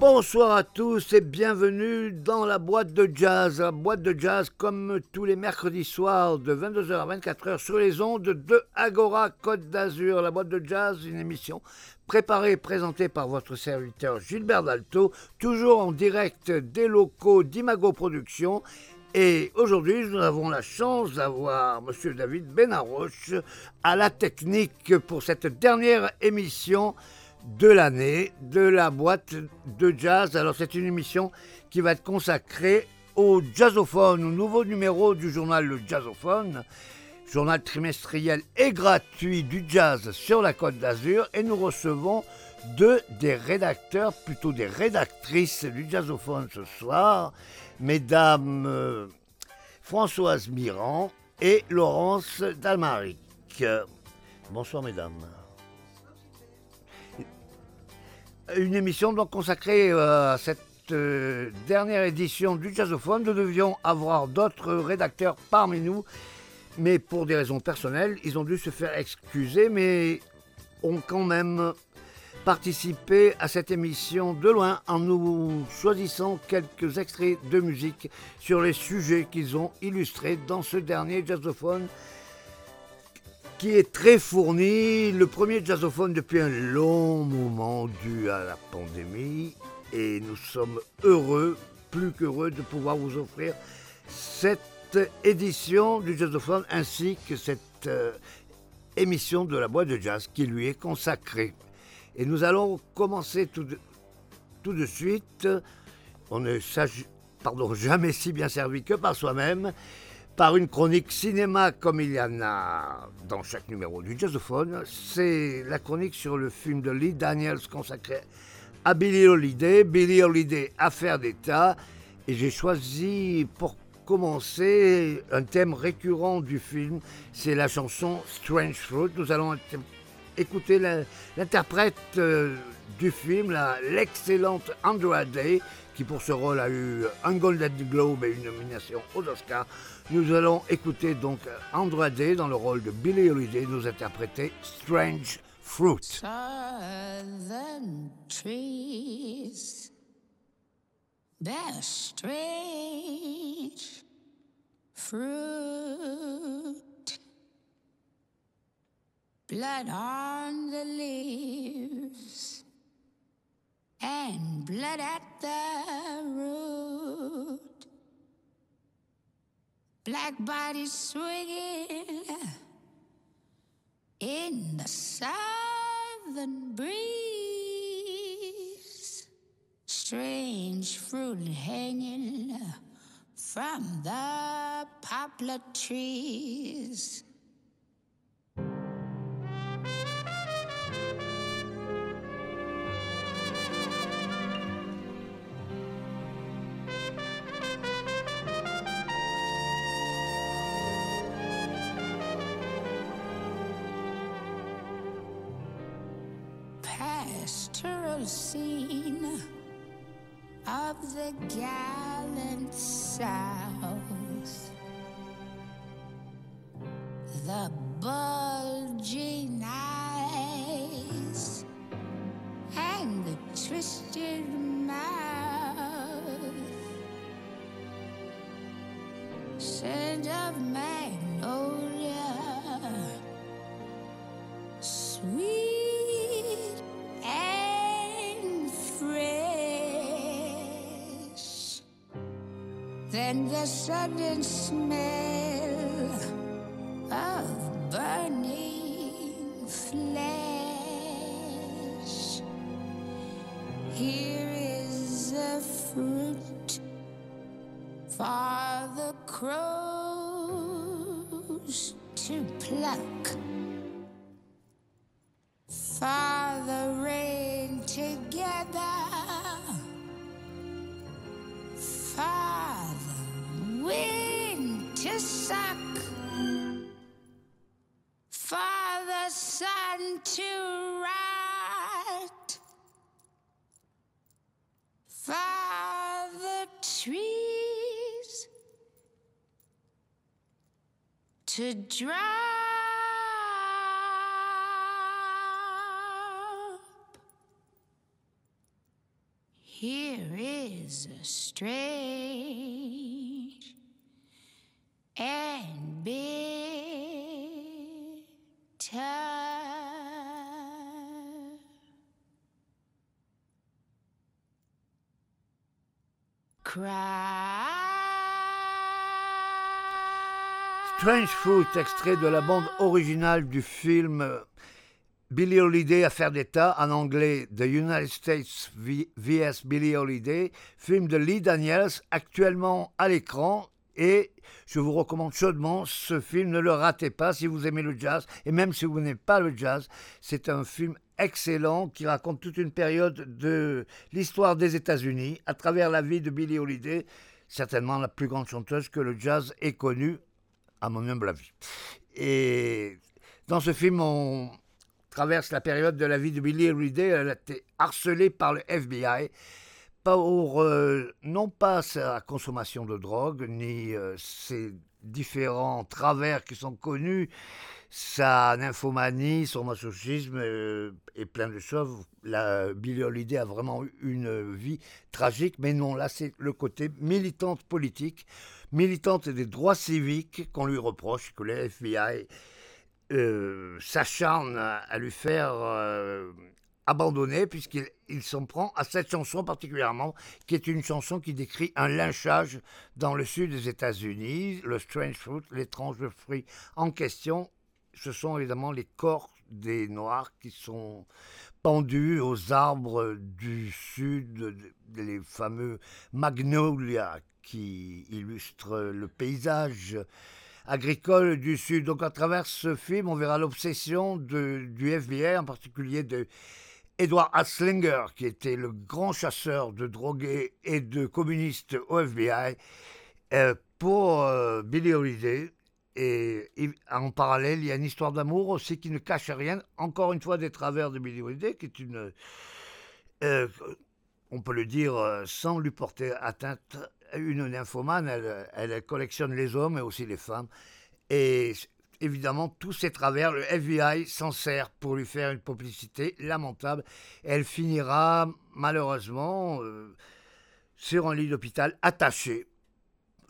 Bonsoir à tous et bienvenue dans la boîte de jazz. La boîte de jazz comme tous les mercredis soirs de 22h à 24h sur les ondes de Agora Côte d'Azur. La boîte de jazz, une émission préparée et présentée par votre serviteur Gilbert Dalto, toujours en direct des locaux d'Imago Productions. Et aujourd'hui, nous avons la chance d'avoir M. David Benaroche à la technique pour cette dernière émission de l'année de la boîte de jazz. Alors c'est une émission qui va être consacrée au jazzophone, au nouveau numéro du journal Le Jazzophone, journal trimestriel et gratuit du jazz sur la côte d'Azur. Et nous recevons deux des rédacteurs, plutôt des rédactrices du jazzophone ce soir, mesdames euh, Françoise Mirand et Laurence Dalmaric. Bonsoir mesdames. Une émission donc consacrée euh, à cette euh, dernière édition du Jazzophone. Nous devions avoir d'autres rédacteurs parmi nous, mais pour des raisons personnelles, ils ont dû se faire excuser, mais ont quand même participé à cette émission de loin en nous choisissant quelques extraits de musique sur les sujets qu'ils ont illustrés dans ce dernier Jazzophone qui est très fourni, le premier jazzophone depuis un long moment dû à la pandémie, et nous sommes heureux, plus qu'heureux, de pouvoir vous offrir cette édition du jazzophone ainsi que cette euh, émission de la boîte de jazz qui lui est consacrée. Et nous allons commencer tout de, tout de suite. On ne pardon, jamais si bien servi que par soi-même par une chronique cinéma comme il y en a dans chaque numéro du Jazzophone. C'est la chronique sur le film de Lee Daniels consacré à Billy Holiday. Billy Holiday, affaire d'État. Et j'ai choisi pour commencer un thème récurrent du film, c'est la chanson Strange Fruit. Nous allons écouter l'interprète euh, du film, l'excellente Andra Day, qui pour ce rôle a eu un Golden Globe et une nomination aux Oscars. Nous allons écouter donc Andrade dans le rôle de Billy Holiday nous interpréter Strange Fruit. Southern trees bear strange fruit. Blood on the leaves and blood at the root. Black bodies swinging in the southern breeze. Strange fruit hanging from the poplar trees. Scene of the gallant South. Then the sudden smell drive. Strange Fruit, extrait de la bande originale du film euh, Billy Holiday, Affaire d'État, en anglais The United States vs. Billy Holiday, film de Lee Daniels, actuellement à l'écran. Et je vous recommande chaudement ce film, ne le ratez pas si vous aimez le jazz, et même si vous n'aimez pas le jazz, c'est un film excellent qui raconte toute une période de l'histoire des États-Unis à travers la vie de Billie Holiday, certainement la plus grande chanteuse que le jazz ait connue, à mon humble avis. Et dans ce film, on traverse la période de la vie de Billie Holiday. Elle a été harcelée par le FBI pour euh, non pas sa consommation de drogue, ni euh, ses différents travers qui sont connus, sa nymphomanie, son masochisme euh, et plein de choses. La Billie Holiday a vraiment eu une vie tragique, mais non, là c'est le côté militante politique, militante des droits civiques qu'on lui reproche, que le FBI s'acharne à, lui faire abandonné puisqu'il s'en prend à cette chanson particulièrement, qui est une chanson qui décrit un lynchage dans le sud des États-Unis, le strange fruit, l'étrange fruit en question. Ce sont évidemment les corps des Noirs qui sont pendus aux arbres du sud, les fameux magnolias qui illustrent le paysage agricole du Sud. Donc à travers ce film, on verra l'obsession du FBI, en particulier de Edward Aslinger, qui était le grand chasseur de drogués et de communistes au FBI, euh, pour euh, Billy Holiday. Et, en parallèle, il y a une histoire d'amour aussi qui ne cache rien, encore une fois, des travers de Billy Holiday, qui est une. Euh, on peut le dire sans lui porter atteinte, une nymphomane. Elle, collectionne les hommes et aussi les femmes. Et évidemment, tous ces travers, le FBI s'en sert pour lui faire une publicité lamentable. Elle finira malheureusement euh, sur un lit d'hôpital attaché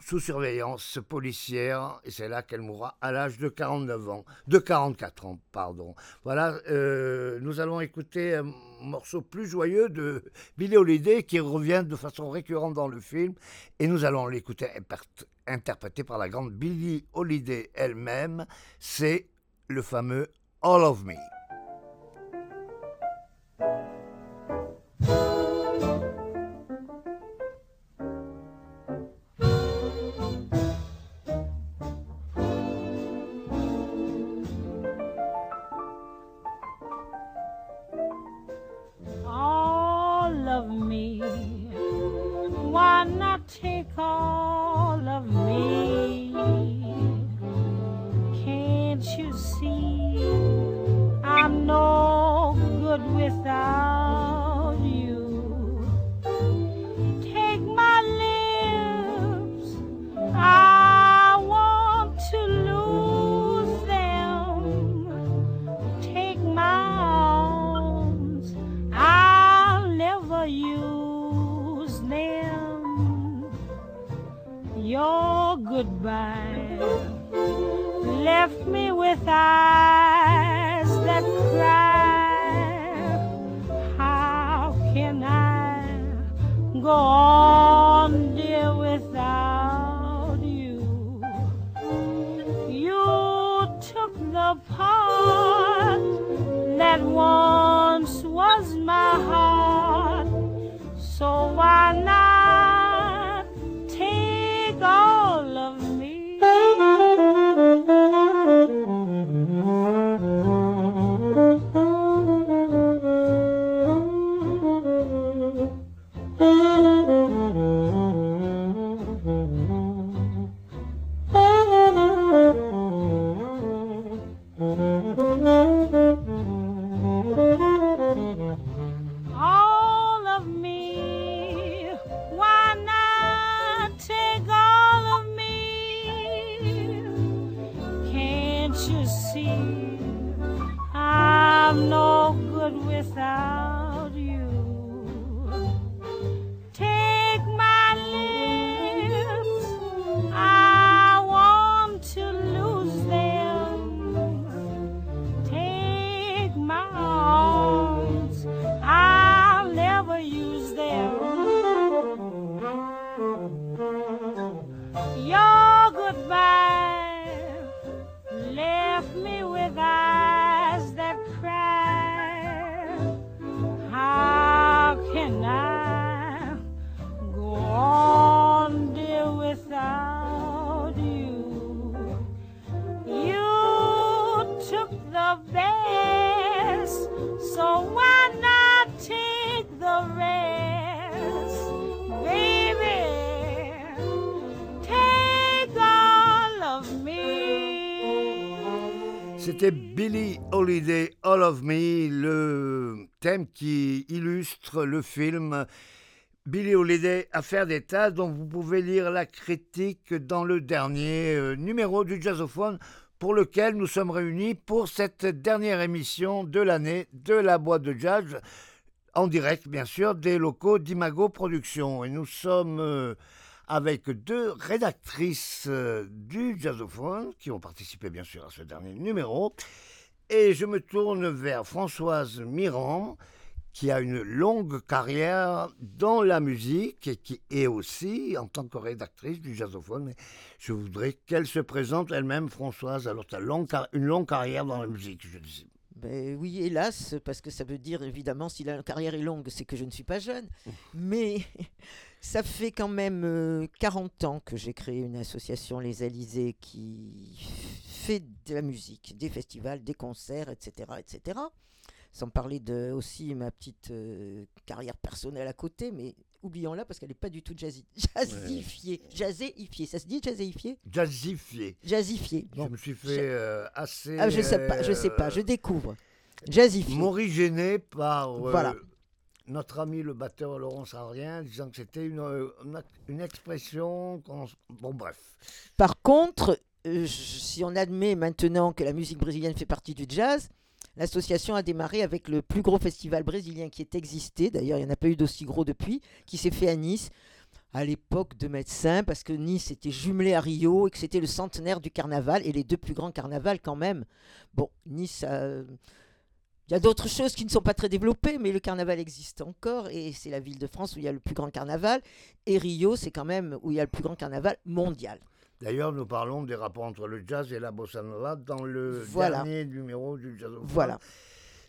sous surveillance policière, et c'est là qu'elle mourra à l'âge de 49 ans, de 44 ans, pardon. Voilà, euh, nous allons écouter un morceau plus joyeux de Billy Holiday qui revient de façon récurrente dans le film, et nous allons l'écouter interprété par la grande Billie Holiday elle-même, c'est le fameux All of Me. All of Me, le thème qui illustre le film Billy Holiday, Affaire d'État, dont vous pouvez lire la critique dans le dernier euh, numéro du Jazzophone, pour lequel nous sommes réunis pour cette dernière émission de l'année de la boîte de jazz, en direct bien sûr, des locaux d'Imago Productions. Et nous sommes euh, avec deux rédactrices euh, du Jazzophone qui ont participé bien sûr à ce dernier numéro. Et je me tourne vers Françoise Mirand, qui a une longue carrière dans la musique et qui est aussi en tant que rédactrice du jazzophone. Je voudrais qu'elle se présente elle-même, Françoise. Alors, tu as une longue carrière dans la musique, je disais. Ben oui, hélas, parce que ça veut dire évidemment, si la carrière est longue, c'est que je ne suis pas jeune. Mais ça fait quand même 40 euh, ans que j'ai créé une association, Les Alizés, qui fait de la musique, des festivals, des concerts, etc. etc sans parler de aussi ma petite euh, carrière personnelle à côté, mais oublions-la parce qu'elle n'est pas du tout jazzy, jazzifiée. Jazzéifiée, ça se dit jazzéifiée Jazzifiée. Jazzifiée. Je me suis fait euh, assez. Ah, je sais pas, je sais pas, je découvre. Jazzifiée. M'originer par. Euh, voilà. Notre ami le batteur Laurence Arien disant que c'était une, une, expression. Bon, bref. Par contre, si on admet maintenant que la musique brésilienne fait partie du jazz, L'association a démarré avec le plus gros festival brésilien qui ait existé, d'ailleurs il n'y en a pas eu d'aussi gros depuis, qui s'est fait à Nice à l'époque de médecins, parce que Nice était jumelé à Rio et que c'était le centenaire du carnaval, et les deux plus grands carnavals quand même. Bon, Nice, il y a d'autres choses qui ne sont pas très développées, mais le carnaval existe encore, et c'est la ville de France où il y a le plus grand carnaval, et Rio, c'est quand même où il y a le plus grand carnaval mondial. D'ailleurs, nous parlons des rapports entre le jazz et la bossa nova dans le dernier numéro du Jazz Voilà.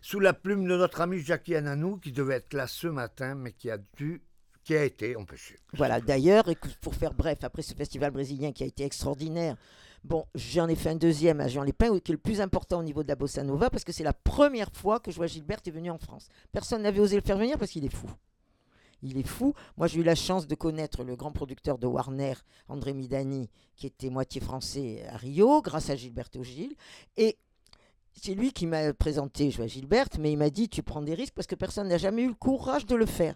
Sous la plume de notre ami Jackie Ananou, qui devait être là ce matin, mais qui a dû qui a été empêché. Voilà, d'ailleurs, pour faire bref, après ce festival brésilien qui a été extraordinaire, bon, j'en ai fait un deuxième à Jean Lépin, qui est le plus important au niveau de la bossa nova, parce que c'est la première fois que Joie Gilbert est venu en France. Personne n'avait osé le faire venir parce qu'il est fou il est fou. Moi, j'ai eu la chance de connaître le grand producteur de Warner, André Midani, qui était moitié français à Rio, grâce à Gilberto Gilles. Et c'est lui qui m'a présenté Joël Gilbert, mais il m'a dit Tu prends des risques parce que personne n'a jamais eu le courage de le faire.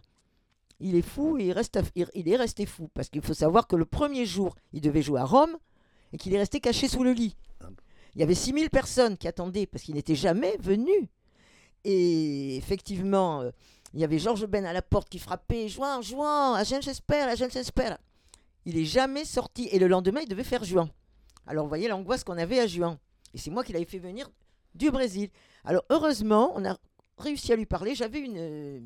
Il est fou et il est resté fou. Parce qu'il faut savoir que le premier jour, il devait jouer à Rome et qu'il est resté caché sous le lit. Il y avait 6000 personnes qui attendaient parce qu'il n'était jamais venu. Et effectivement, euh, il y avait Georges Ben à la porte qui frappait Juin, Juin, à j'espère, à j'espère. Il est jamais sorti. Et le lendemain, il devait faire Juin. Alors, vous voyez l'angoisse qu'on avait à Juin. Et c'est moi qui l'avais fait venir du Brésil. Alors, heureusement, on a réussi à lui parler. J'avais une euh,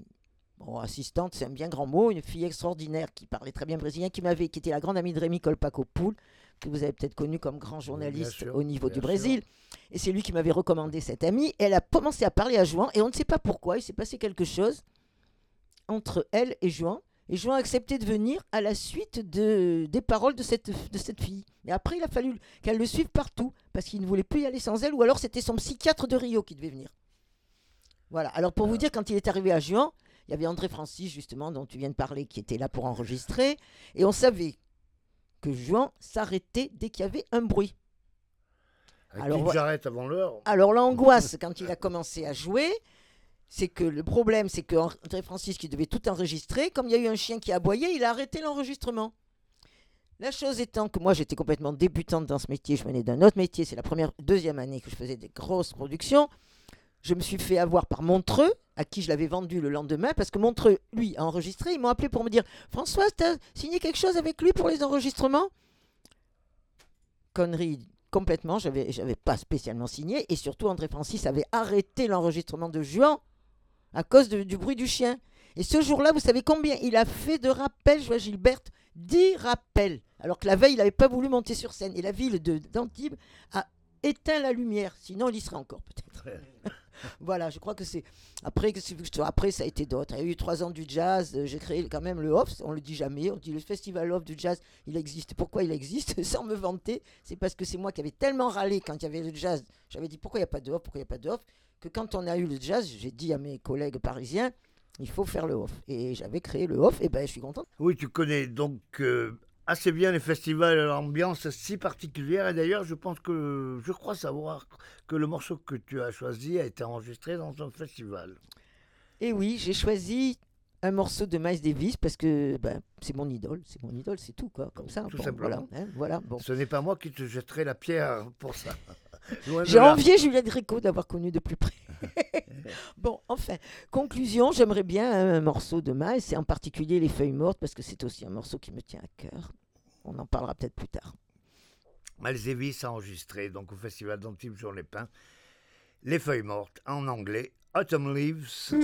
assistante, c'est un bien grand mot, une fille extraordinaire qui parlait très bien brésilien, qui m'avait, qui était la grande amie de Rémi Colpacopoul, que vous avez peut-être connu comme grand journaliste au niveau du Brésil. Et c'est lui qui m'avait recommandé cette amie. Elle a commencé à parler à Juan et on ne sait pas pourquoi, il s'est passé quelque chose entre elle et Juan. Et Juan a accepté de venir à la suite de, des paroles de cette, de cette fille. Et après, il a fallu qu'elle le suive partout, parce qu'il ne voulait plus y aller sans elle, ou alors c'était son psychiatre de Rio qui devait venir. Voilà. Alors pour vous dire, quand il est arrivé à Juan, il y avait André Francis, justement, dont tu viens de parler, qui était là pour enregistrer. Et on savait que Juan s'arrêtait dès qu'il y avait un bruit. alors, avant l'heure. Alors l'angoisse, quand il a commencé à jouer, c'est que le problème, c'est que André Francis, qui devait tout enregistrer, comme il y a eu un chien qui a aboyé, il a arrêté l'enregistrement. La chose étant que moi, j'étais complètement débutante dans ce métier, je venais d'un autre métier, c'est la première, deuxième année que je faisais des grosses productions. Je me suis fait avoir par Montreux, à qui je l'avais vendu le lendemain, parce que Montreux, lui, a enregistré. Ils m'ont appelé pour me dire Françoise, as signé quelque chose avec lui pour les enregistrements? Connerie complètement, j'avais, j'avais pas spécialement signé, et surtout André Francis avait arrêté l'enregistrement de juin à cause du bruit du chien. Et ce jour-là, vous savez combien il a fait de rappels, Joël Gilbert 10 rappels. Alors que la veille, il n'avait pas voulu monter sur scène. Et la ville d'Antibes a éteint la lumière. Sinon, il y serait encore peut-être. Voilà, je crois que c'est. Après, après, ça a été d'autres. Il y a eu trois ans du jazz. Euh, j'ai créé quand même le Off. On le dit jamais. On dit le festival Off du jazz. Il existe. Pourquoi il existe? Sans me vanter. C'est parce que c'est moi qui avais tellement râlé quand il y avait le jazz. J'avais dit pourquoi il n'y a pas de Off Pourquoi il n'y a pas de Off que quand on a eu le jazz, j'ai dit à mes collègues parisiens, il faut faire le off. Et j'avais créé le off, et ben je suis content. Oui, tu connais donc euh, assez bien les festivals l'ambiance si particulière. Et d'ailleurs, je pense que je crois savoir que le morceau que tu as choisi a été enregistré dans un festival. Et oui, j'ai choisi un morceau de Miles Davis parce que ben, c'est mon idole, c'est mon idole, c'est tout quoi, comme ça. Tout Bon, simplement. Voilà, hein, voilà, bon. Ce n'est pas moi qui te jetterai la pierre pour ça. J'ai envié Juliette Gréco d'avoir connu de plus près. bon, enfin, conclusion, j'aimerais bien un morceau de et c'est en particulier Les Feuilles Mortes, parce que c'est aussi un morceau qui me tient à cœur. On en parlera peut-être plus tard. Malzévis a enregistré, donc au Festival d'Antibes sur les Pins, Les Feuilles Mortes, en anglais, Autumn Leaves.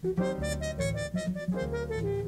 Thank you.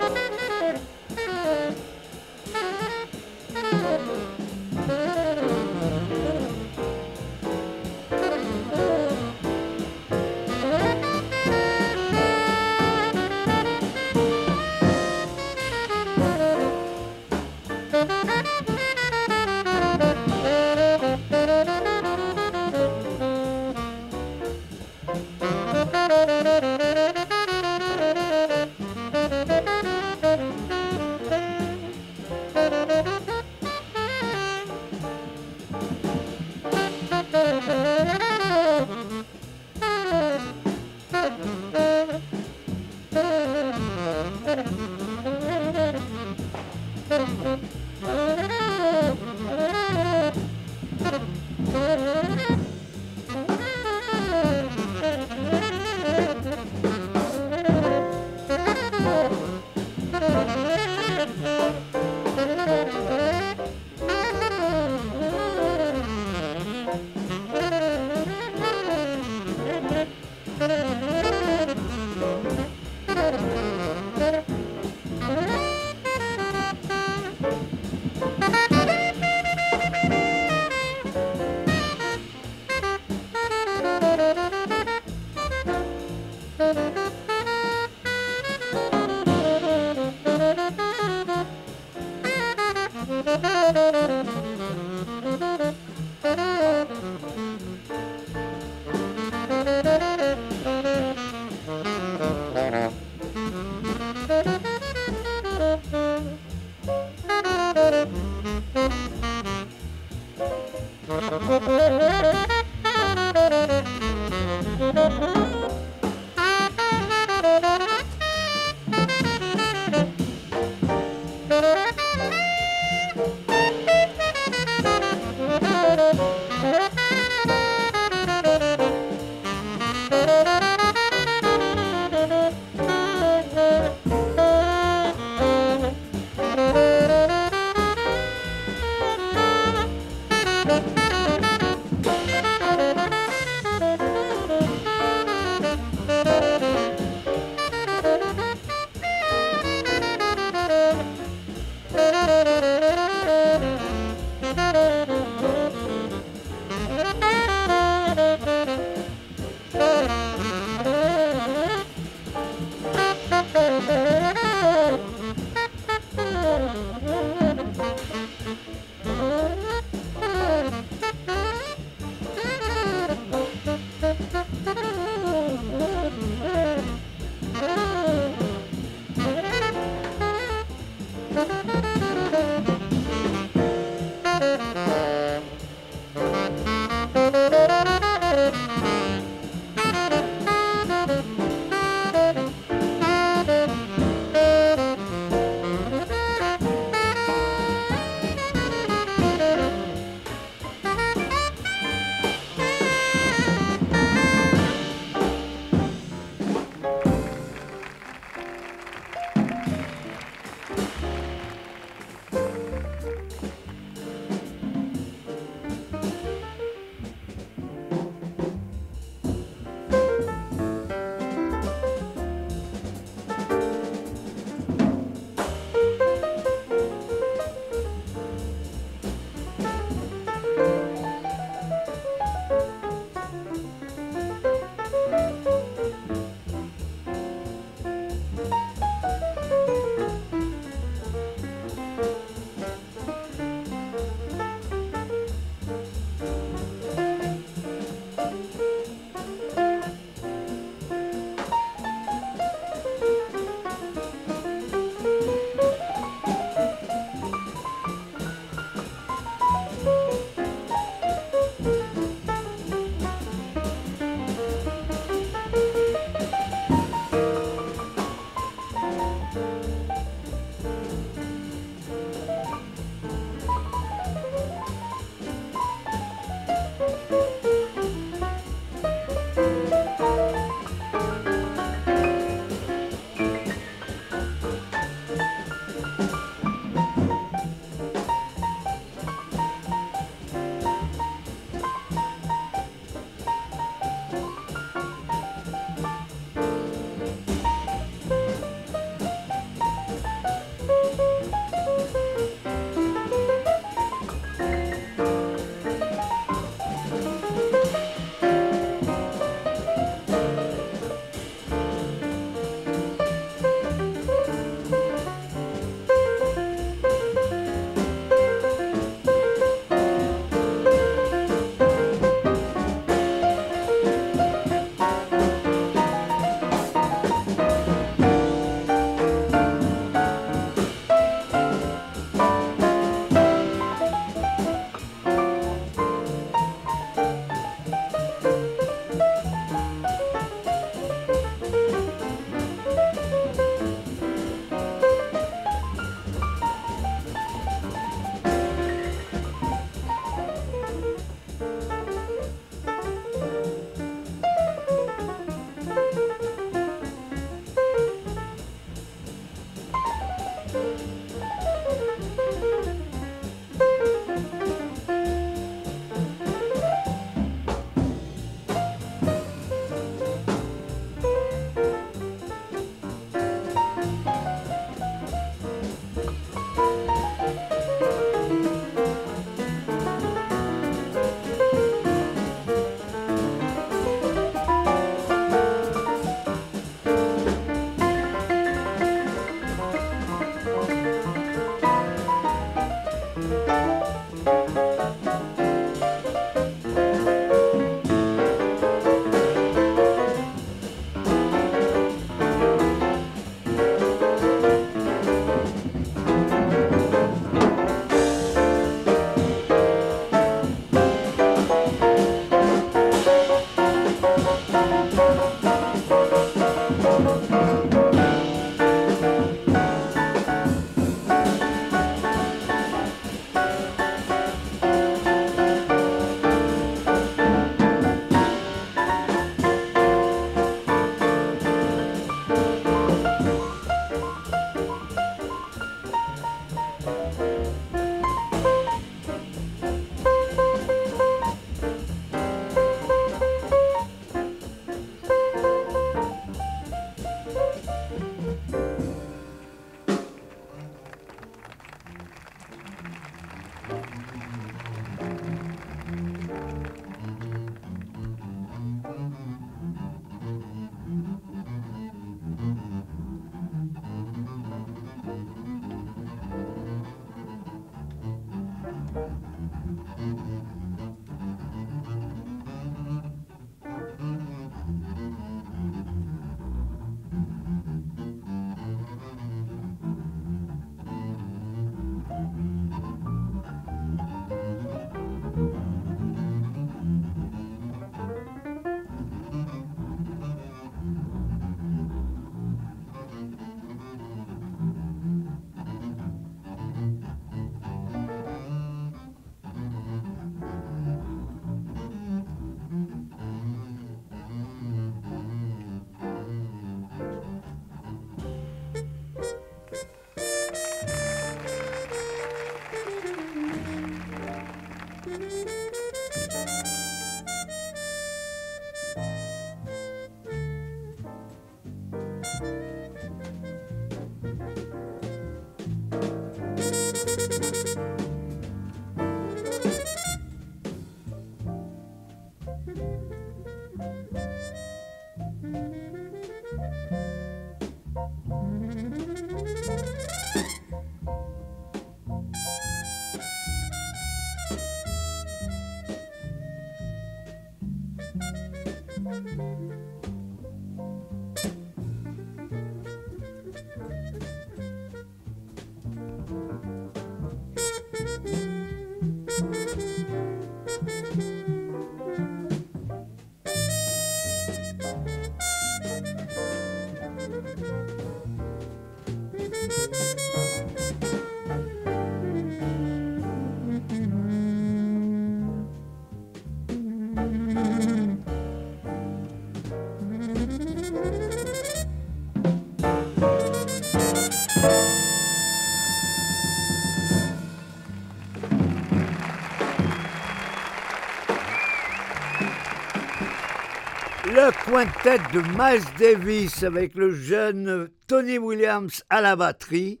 Quintet de Miles Davis avec le jeune Tony Williams à la batterie,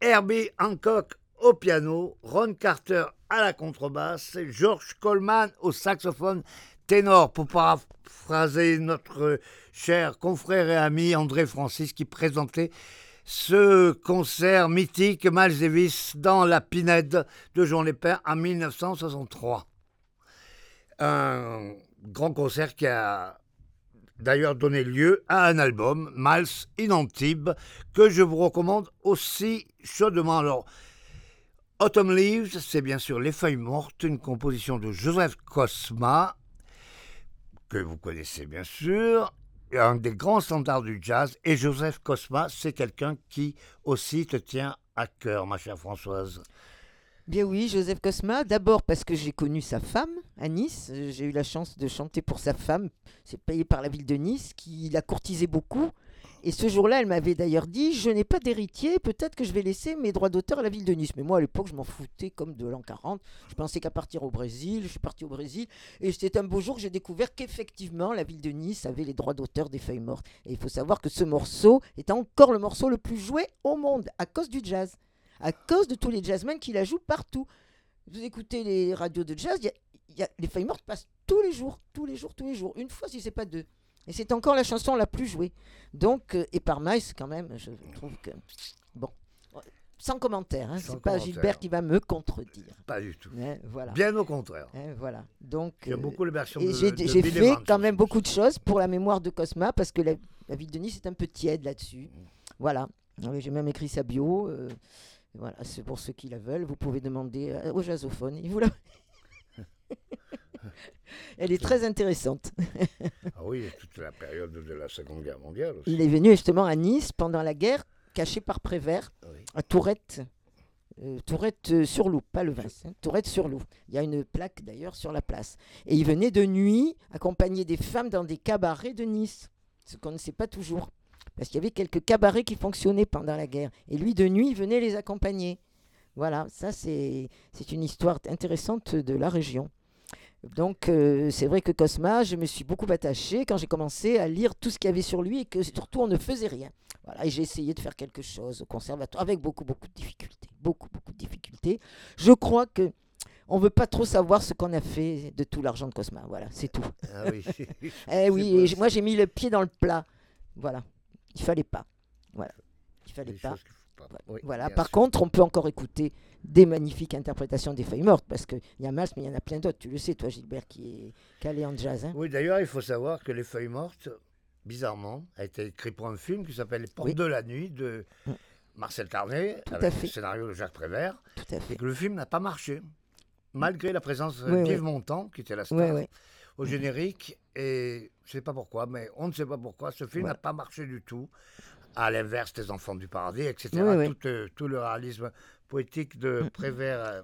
Herbie Hancock au piano, Ron Carter à la contrebasse, George Coleman au saxophone ténor, pour paraphraser notre cher confrère et ami André Francis qui présentait ce concert mythique Miles Davis dans la Pinède de Jean Lépin en 1963. Un grand concert qui a d'ailleurs donné lieu à un album, Miles in Antibes, que je vous recommande aussi chaudement. Alors, Autumn Leaves, c'est bien sûr Les Feuilles Mortes, une composition de Joseph Cosma, que vous connaissez bien sûr, un des grands standards du jazz. Et Joseph Cosma, c'est quelqu'un qui aussi te tient à cœur, ma chère Françoise. Bien oui, Joseph Cosma, d'abord parce que j'ai connu sa femme à Nice. J'ai eu la chance de chanter pour sa femme. C'est payé par la ville de Nice, qui l'a courtisé beaucoup. Et ce jour-là, elle m'avait d'ailleurs dit Je n'ai pas d'héritier, peut-être que je vais laisser mes droits d'auteur à la ville de Nice. Mais moi, à l'époque, je m'en foutais comme de l'an 40. Je pensais qu'à partir au Brésil. Je suis parti au Brésil. Et c'était un beau jour que j'ai découvert qu'effectivement, la ville de Nice avait les droits d'auteur des feuilles mortes. Et il faut savoir que ce morceau est encore le morceau le plus joué au monde à cause du jazz. À cause de tous les jazzmen qui la jouent partout. Vous écoutez les radios de jazz, y a- y a- les feuilles mortes passent tous les jours, tous les jours, tous les jours. Une fois, si c'est pas deux. Et c'est encore la chanson la plus jouée. Donc, euh, et par Miles, quand même, je trouve que. Bon. Sans commentaire, hein, c'est pas. Gilbert qui va me contredire. Pas du tout. Hein, voilà. Bien au contraire. Hein, voilà. Donc, J'aime euh, beaucoup les versions et de, j'ai de j'ai fait quand même beaucoup de choses pour la mémoire de Cosma parce que la, la ville de Nice est un peu tiède là-dessus. Voilà. Euh, J'ai même écrit sa bio. euh, voilà, c'est pour ceux qui la veulent. Vous pouvez demander euh, au jasophone. Il vous la- Elle est très intéressante. Ah oui, toute la période de la Seconde Guerre mondiale aussi. Il est venu justement à Nice pendant la guerre, caché par Prévert, Oui. à Tourette. euh, Tourette euh, sur Loup, pas le Vince, hein, Tourette sur Loup. Il y a une plaque d'ailleurs sur la place. Et il venait de nuit accompagner des femmes dans des cabarets de Nice, ce qu'on ne sait pas toujours. Parce qu'il y avait quelques cabarets qui fonctionnaient pendant la guerre. Et lui, de nuit, il venait les accompagner. Voilà, ça c'est une histoire intéressante de la région. Donc euh, c'est vrai que Cosma, je me suis beaucoup attachée quand j'ai commencé à lire tout ce qu'il y avait sur lui et que surtout on ne faisait rien. Voilà, et j'ai essayé de faire quelque chose au conservatoire avec beaucoup beaucoup de difficultés, beaucoup beaucoup de difficultés. Je crois que on veut pas trop savoir ce qu'on a fait de tout l'argent de Cosma. Voilà, c'est tout. Ah oui. Eh oui, et moi j'ai mis le pied dans le plat. Voilà, il fallait pas. Voilà, il fallait Des pas. Oui, Voilà. Par sûr. contre, on peut encore écouter des magnifiques interprétations des feuilles mortes parce qu'il y a Mas, mais il y en a plein d'autres. Tu le sais, toi, Gilbert, qui est calé en jazz. hein. Oui, d'ailleurs, il faut savoir que Les Feuilles Mortes, bizarrement, a été écrit pour un film qui s'appelle Les Portes Oui. de la Nuit de Mm. Marcel Carnet, Tout avec le scénario de Jacques Prévert, Tout à et que le film n'a pas marché, malgré la présence Oui, d'Yves. Montand, qui était la star, au générique, et je ne sais pas pourquoi, mais on ne sait pas pourquoi, ce film n'a pas marché du tout, à l'inverse des Enfants du Paradis, etc. Oui, oui. Tout, euh, tout le réalisme poétique de Mm. Prévert euh,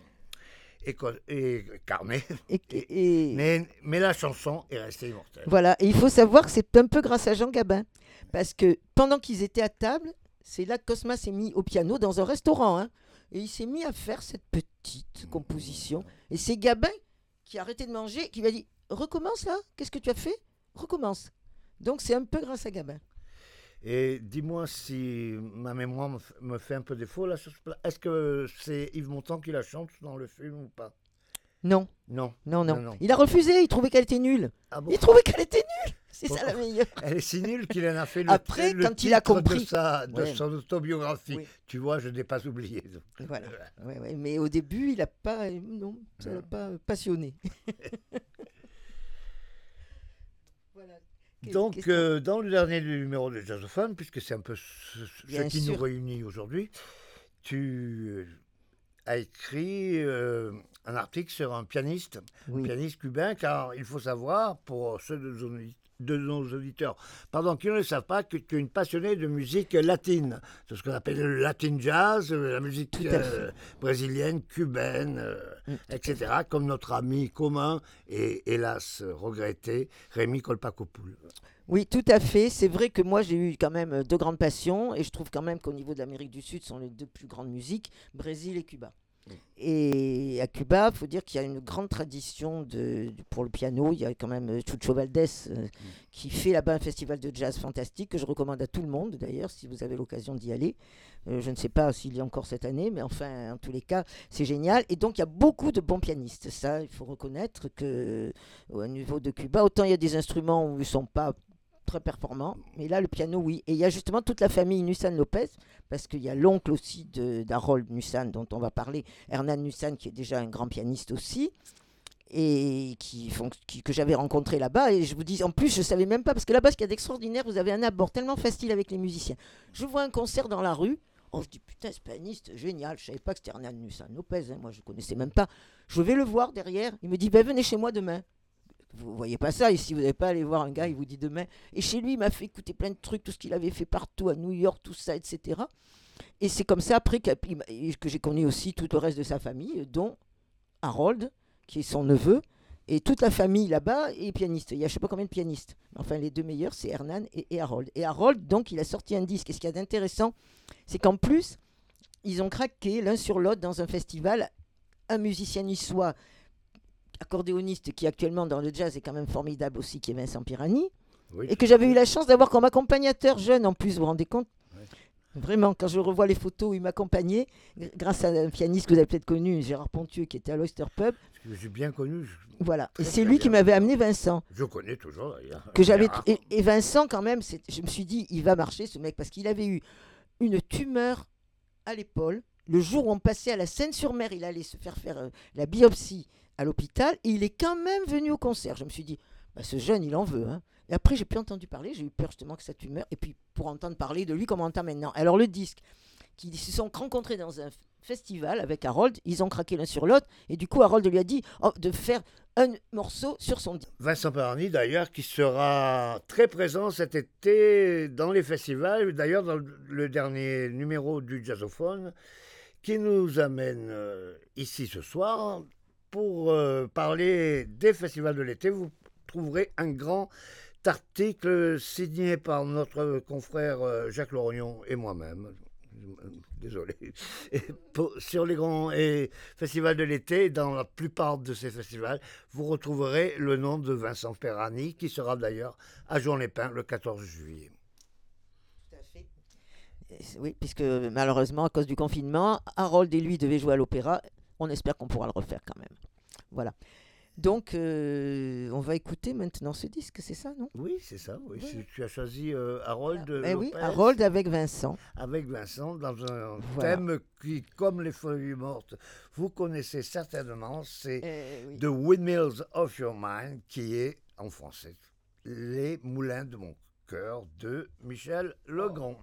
et, et Carnet. Et, et- Mais, mais la chanson est restée immortelle. Voilà. Et il faut savoir que c'est un peu grâce à Jean Gabin. Parce que pendant qu'ils étaient à table, c'est là que Cosma s'est mis au piano dans un restaurant. hein. et il s'est mis à faire cette petite composition. Et c'est Gabin qui a arrêté de manger, qui lui a dit Recommence là Qu'est-ce que tu as fait? Recommence. Donc c'est un peu grâce à Gabin. Et dis-moi si ma mémoire me fait un peu défaut là sur ce pla- Est-ce que c'est Yves Montand qui la chante dans le film ou pas? Non, Non. non, non. Il a refusé, il trouvait qu'elle était nulle. Ah bon? Il trouvait qu'elle était nulle. C'est Bon. ça la meilleure. Elle est si nulle qu'il en a fait le, Après, le quand il a compris- de, sa, de Ouais. son autobiographie. Oui. Tu vois, je n'ai pas oublié. donc. Voilà. Ouais, ouais, Mais au début, il n'a pas. Non, ça l'a pas passionné. voilà. Donc, euh, dans le dernier numéro de Jazzophone, puisque c'est un peu ce, qui sûr. nous réunit aujourd'hui, tu euh, as écrit euh, un article sur un pianiste Oui. pianiste cubain, car il faut savoir, pour ceux de nos, de nos auditeurs, pardon, qui ne le savent pas, que tu es une passionnée de musique latine, de ce qu'on appelle le latin jazz, euh, la musique euh, brésilienne, cubaine, euh, Mm, etc., comme notre ami commun et hélas regretté, Rémi Colpacopoul. Oui, tout à fait. C'est vrai que moi, j'ai eu quand même deux grandes passions. Et je trouve quand même qu'au niveau de l'Amérique du Sud, ce sont les deux plus grandes musiques Brésil et Cuba. Et à Cuba, il faut dire qu'il y a une grande tradition de, de- pour le piano. Il y a quand même euh, Chucho Valdés euh, qui fait là-bas un festival de jazz fantastique que je recommande à tout le monde d'ailleurs si vous avez l'occasion d'y aller. Euh, je ne sais pas s'il y a encore cette année, mais enfin, en tous les cas, c'est génial. Et donc, il y a beaucoup de bons pianistes. Ça, il faut reconnaître que euh, au niveau de Cuba, autant il y a des instruments où ils ne sont pas très performants, mais là, le piano, oui. Et il y a justement toute la famille Nussan Lopez, parce qu'il y a l'oncle aussi d'Harold Nussan, dont on va parler, Hernan Nussan, qui est déjà un grand pianiste aussi. Et qui, qui- que j'avais rencontré là-bas. Et je vous dis, en plus, je savais même pas, parce que là-bas, ce qu'il y a d'extraordinaire, vous avez un abord tellement facile avec les musiciens. Je vois un concert dans la rue, Oh, je dis putain, ce pianiste, génial. Je savais pas que c'était Hernan Nussan Lopez. hein, Moi, je connaissais même pas. Je vais le voir derrière. Il me dit ben, venez chez moi demain. Vous voyez pas ça ici. Vous n'allez pas aller voir un gars. Il vous dit demain. Et chez lui, il m'a fait écouter plein de trucs, tout ce qu'il avait fait partout à New York, tout ça, etc. Et c'est comme ça après que j'ai connu aussi tout le reste de sa famille, dont Harold, qui est son neveu. Et toute la famille là-bas est pianiste. Il y a je sais pas combien de pianistes. Enfin, les deux meilleurs, c'est Hernan et, et Harold. Et Harold, donc, il a sorti un disque. Et ce qu'il y a d'intéressant, c'est qu'en plus, ils ont craqué l'un sur l'autre dans un festival. Un musicien niçois, accordéoniste, qui actuellement dans le jazz est quand même formidable aussi, qui est Vincent Pirani. Oui, Et que j'avais eu la chance d'avoir comme accompagnateur jeune en plus, vous vous rendez compte Vraiment, quand je revois les photos où il m'accompagnait, gr- grâce à un pianiste que vous avez peut-être connu, Gérard Pontieux, qui était à l'Oyster Pub, parce que j'ai bien connu. Je, voilà. Et c'est lui qui m'avait amené Vincent. je connais toujours d'ailleurs. que j'avais Gérard. et, et Vincent quand même je me suis dit il va marcher ce mec parce qu'il avait eu une tumeur à l'épaule le jour où on passait à la Seine-sur-Mer il allait se faire faire euh, la biopsie à l'hôpital il est quand même venu au concert. Je me suis dit bah, ce jeune il en veut hein. et après j'ai plus entendu parler j'ai eu peur justement que sa tumeur et puis pour entendre parler de lui comme on entend maintenant alors le disque qui se sont rencontrés dans un festival avec Harold ils ont craqué l'un sur l'autre. Et du coup Harold lui a dit oh, de faire un morceau sur son disque. Vincent Parani, d'ailleurs, qui sera très présent cet été dans les festivals, d'ailleurs dans le- le dernier numéro du Jazzophone, qui nous amène euh, ici ce soir pour euh, parler des festivals de l'été. Vous trouverez un grand article signé par notre confrère euh, Jacques Lorignon et moi-même. Désolé. Sur les grands et festivals de l'été, dans la plupart de ces festivals, vous retrouverez le nom de Vincent Perrani, qui sera d'ailleurs à Jean-les-Pins le 14 juillet. Oui, puisque malheureusement, à cause du confinement, Harold et lui devaient jouer à l'opéra. On espère qu'on pourra le refaire quand même. Voilà. Donc, euh, on va écouter maintenant ce disque, c'est ça, non? Oui, c'est ça. Oui. Ouais. Si Tu as choisi euh, Harold Eh oui, Lopez Harold avec Vincent. avec Vincent dans un Voilà. thème qui, comme les feuilles mortes, vous connaissez certainement, c'est Eh oui. The Windmills of Your Mind, qui est en français Les moulins de mon cœur de Michel Legrand,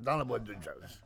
dans la boîte de jazz.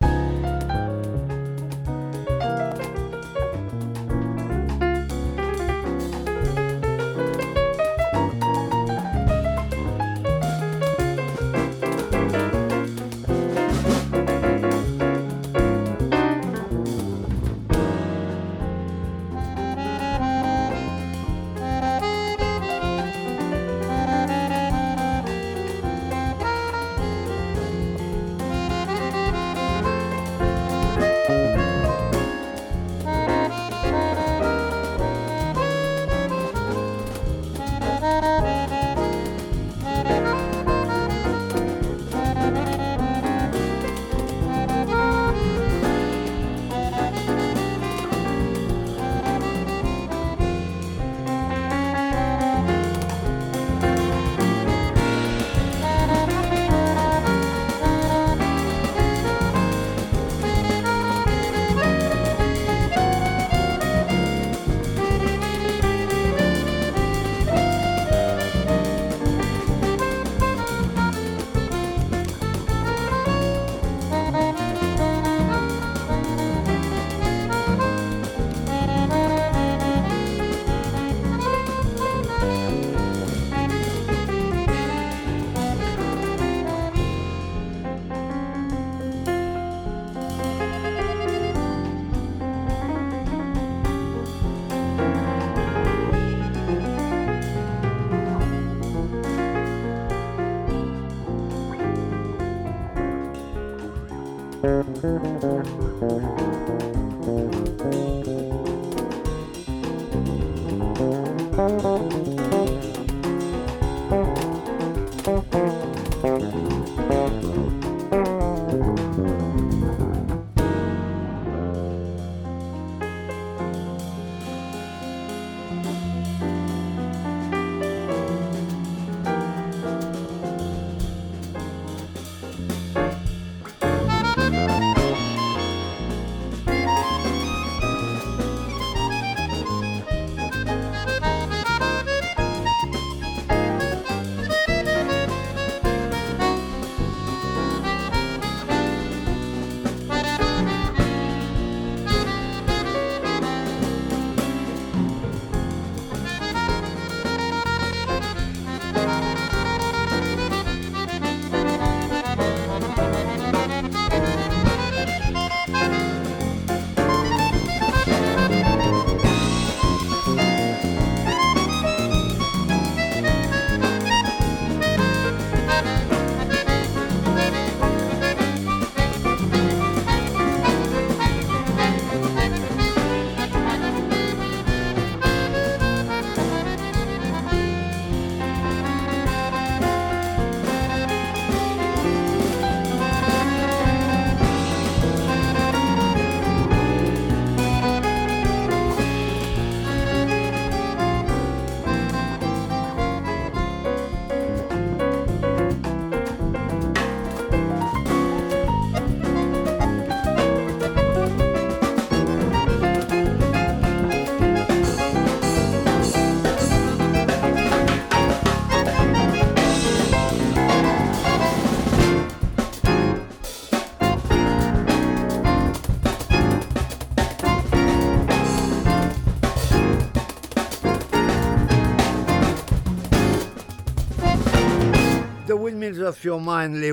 Of Your Mind, les,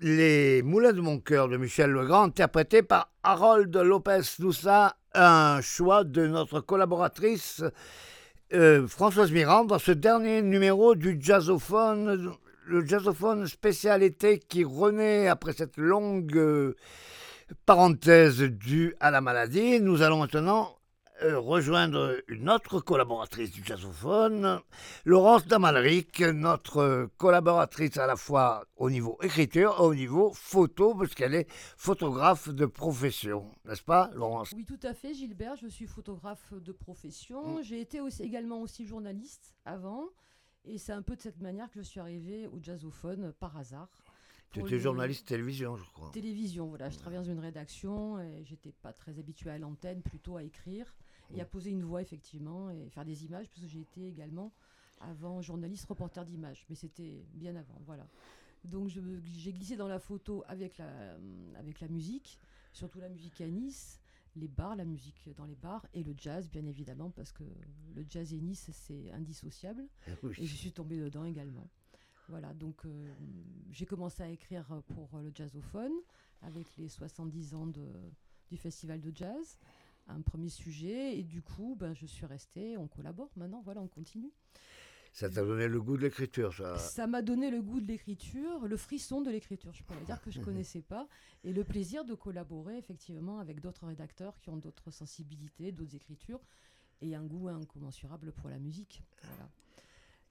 les Moulins de mon cœur de Michel Legrand, interprété par Harold Lopez Doussa, un choix de notre collaboratrice euh, Françoise Mirand dans ce dernier numéro du Jazzophone, le Jazzophone spécialité qui renaît après cette longue euh, parenthèse due à la maladie. Nous allons maintenant rejoindre une autre collaboratrice du Jazzophone, Laurence Damalric, notre collaboratrice à la fois au niveau écriture et au niveau photo, parce qu'elle est photographe de profession, n'est-ce pas, Laurence? Oui, tout à fait, Gilbert. Je suis photographe de profession. Mm. J'ai été aussi, également aussi journaliste avant. Et c'est un peu de cette manière que je suis arrivée au jazzophone par hasard. Tu étais journaliste télévision, je crois. Télévision, voilà. Je travaillais dans une rédaction et j'étais pas très habituée à l'antenne, plutôt à écrire et à poser une voix, effectivement, et faire des images, parce que j'ai été également avant journaliste reporter d'images. Mais c'était bien avant, voilà. Donc j'ai glissé dans la photo avec la, avec la musique, surtout la musique à Nice, les bars, la musique dans les bars et le jazz, bien évidemment, parce que le jazz et Nice, c'est indissociable. Et je suis tombée dedans également. Voilà, donc euh, j'ai commencé à écrire pour le jazzophone avec les 70 ans de, du festival de jazz, un premier sujet, et du coup, ben, je suis restée, on collabore maintenant, voilà, on continue. Ça t'a donné le goût de l'écriture, ça. Ça m'a donné le goût de l'écriture, le frisson de l'écriture, je pourrais dire que je ne connaissais pas, et le plaisir de collaborer effectivement avec d'autres rédacteurs qui ont d'autres sensibilités, d'autres écritures, et un goût incommensurable pour la musique. Voilà.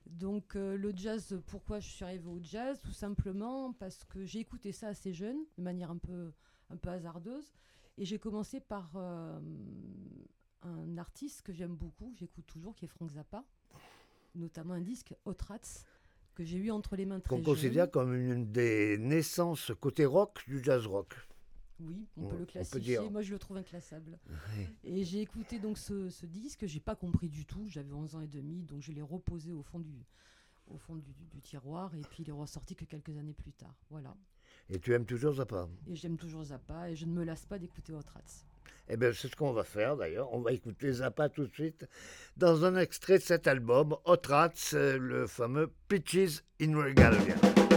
Donc euh, le jazz, pourquoi je suis arrivée au jazz? Tout simplement parce que j'ai écouté ça assez jeune, de manière un peu, un peu hasardeuse, et j'ai commencé par euh, un artiste que j'aime beaucoup, j'écoute toujours, qui est Frank Zappa, notamment un disque Hot Rats que j'ai eu entre les mains très Qu'on considère comme une des naissances côté rock du jazz rock. Oui, on Ouais, peut le peut classifier. dire. Moi, je le trouve inclassable. Et j'ai écouté donc ce, ce disque, j'ai pas compris du tout. J'avais 11 ans et demi, donc je l'ai reposé au fond du, au fond du, du- du tiroir, et puis il est ressorti que quelques années plus tard. Voilà. Et tu aimes toujours Zappa? Et j'aime toujours Zappa, et je ne me lasse pas d'écouter Hot Rats. Eh bien, c'est ce qu'on va faire d'ailleurs. On va écouter Zappa tout de suite dans un extrait de cet album, Hot Rats, euh, le fameux Pitches in Regalia.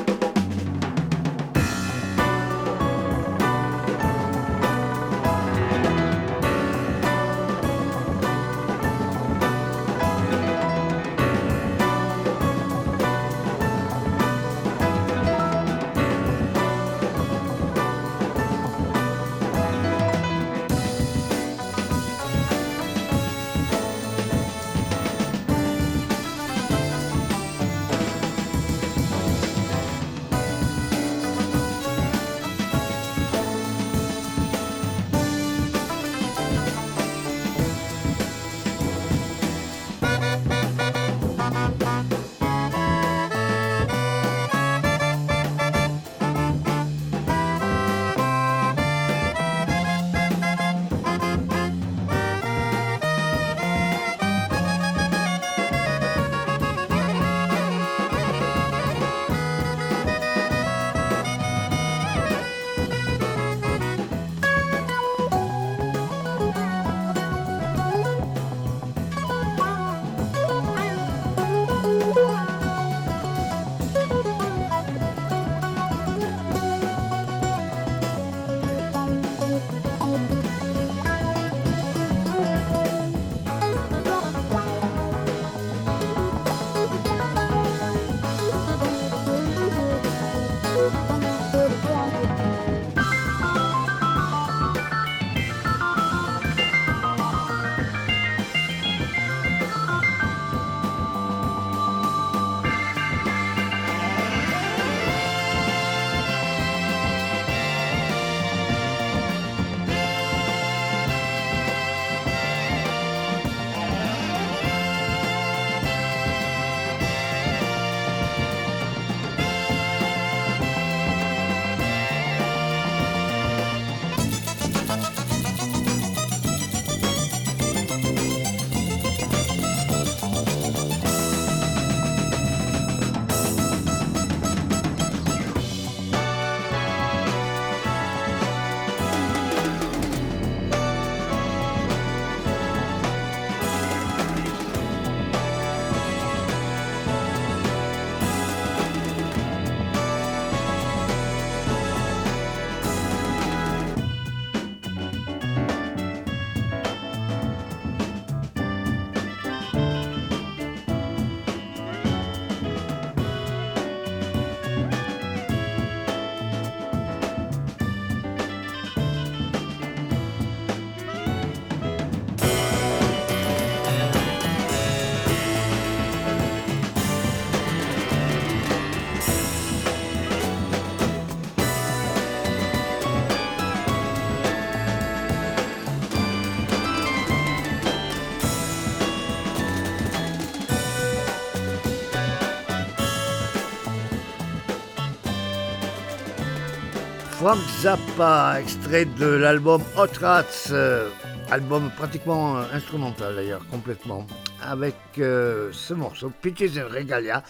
Frank Zappa, extrait de l'album Hot Rats, euh, album pratiquement euh, instrumental d'ailleurs, complètement, avec euh, ce morceau, Pitches and Regalia,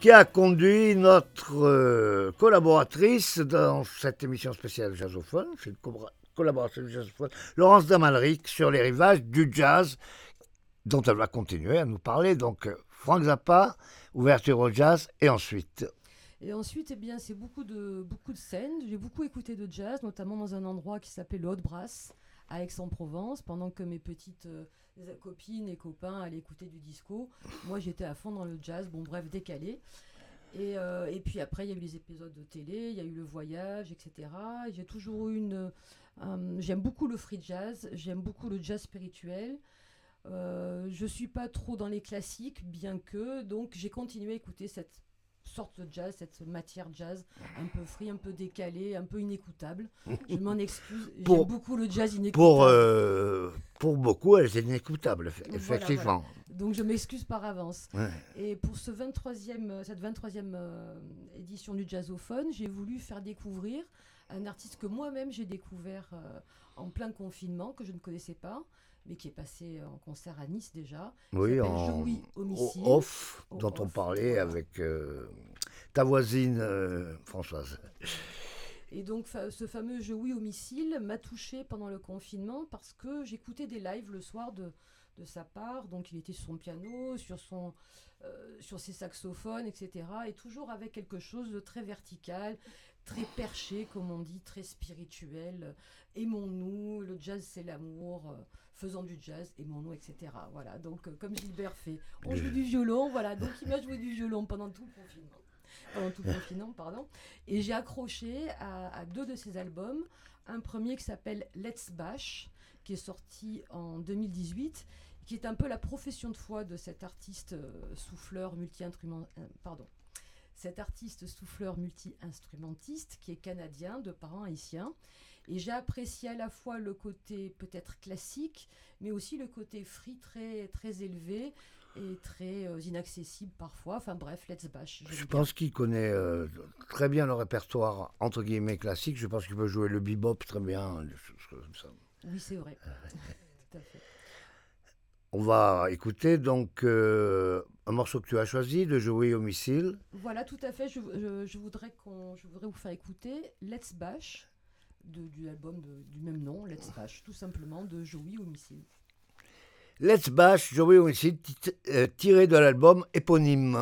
qui a conduit notre collaboratrice dans cette émission spéciale jazzophone, c'est une collaboration jazzophone, Laurence Damalric, sur les rivages du jazz, dont elle va continuer à nous parler. Donc, Frank Zappa, ouverture au jazz, et ensuite. Et ensuite, eh bien, c'est beaucoup de, beaucoup de scènes. J'ai beaucoup écouté de jazz, notamment dans un endroit qui s'appelait le Haute Brasse, à Aix-en-Provence, pendant que mes petites euh, copines et copains allaient écouter du disco. Moi, j'étais à fond dans le jazz, bon, bref, décalé. Et, euh, et puis après, il y a eu les épisodes de télé, il y a eu le voyage, etc. Et J'ai toujours eu une. j'aime beaucoup le free jazz, j'aime beaucoup le jazz spirituel. Euh, je suis pas trop dans les classiques, bien que, donc j'ai continué à écouter cette sorte de jazz, cette matière jazz, un peu free, un peu décalé, un peu inécoutable. Je m'en excuse, j'aime Pour- beaucoup le jazz inécoutable. Pour, euh, pour beaucoup, elle est inécoutable, Voilà, effectivement. Donc je m'excuse par avance. Ouais. Et pour ce 23e, euh, cette 23e euh, édition du Jazzophone, j'ai voulu faire découvrir un artiste que moi-même j'ai découvert euh, en plein confinement, que je ne connaissais pas, mais qui est passé en concert à Nice déjà. Oui, en au off, Au dont on parlait voilà. avec euh, ta voisine euh, Françoise. Et donc ce fameux Joey Homicile m'a touché pendant le confinement parce que j'écoutais des lives le soir de, de sa part. Donc il était sur son piano, sur, son, euh, sur ses saxophones, etc. Et toujours avec quelque chose de très vertical, très perché, comme on dit, très spirituel. Aimons-nous, le jazz c'est l'amour. euh, Faisons du jazz, aimons-nous, etc. Voilà, donc euh, comme Gilbert fait, on joue du violon, voilà, donc il m'a joué du violon pendant tout le confinement. Pendant tout le confinement, pardon. Et j'ai accroché à, à deux de ses albums. Un premier qui s'appelle Let's Bash, qui est sorti en 2018, qui est un peu la profession de foi de cet artiste euh, souffleur multi-instrument, euh, pardon, cet artiste souffleur multi-instrumentiste qui est canadien de parents haïtiens. Et j'ai apprécié à la fois le côté peut-être classique, mais aussi le côté free très, très élevé et très euh, inaccessible parfois. Enfin bref, Let's Bash. Je pense qu'il connaît euh, très bien le répertoire entre guillemets classique. Je pense qu'il peut jouer le bebop très bien, des choses comme ça. Oui, c'est vrai. Tout à fait. On va écouter donc euh, un morceau que tu as choisi de Joey Homicile. Voilà, tout à fait. Je, je- je voudrais qu'on, je voudrais vous faire écouter Let's Bash de, du album de- du même nom, Let's Bash, tout simplement de Joey Homicide. Let's Bash, Joey tit- euh, tiré de l'album éponyme.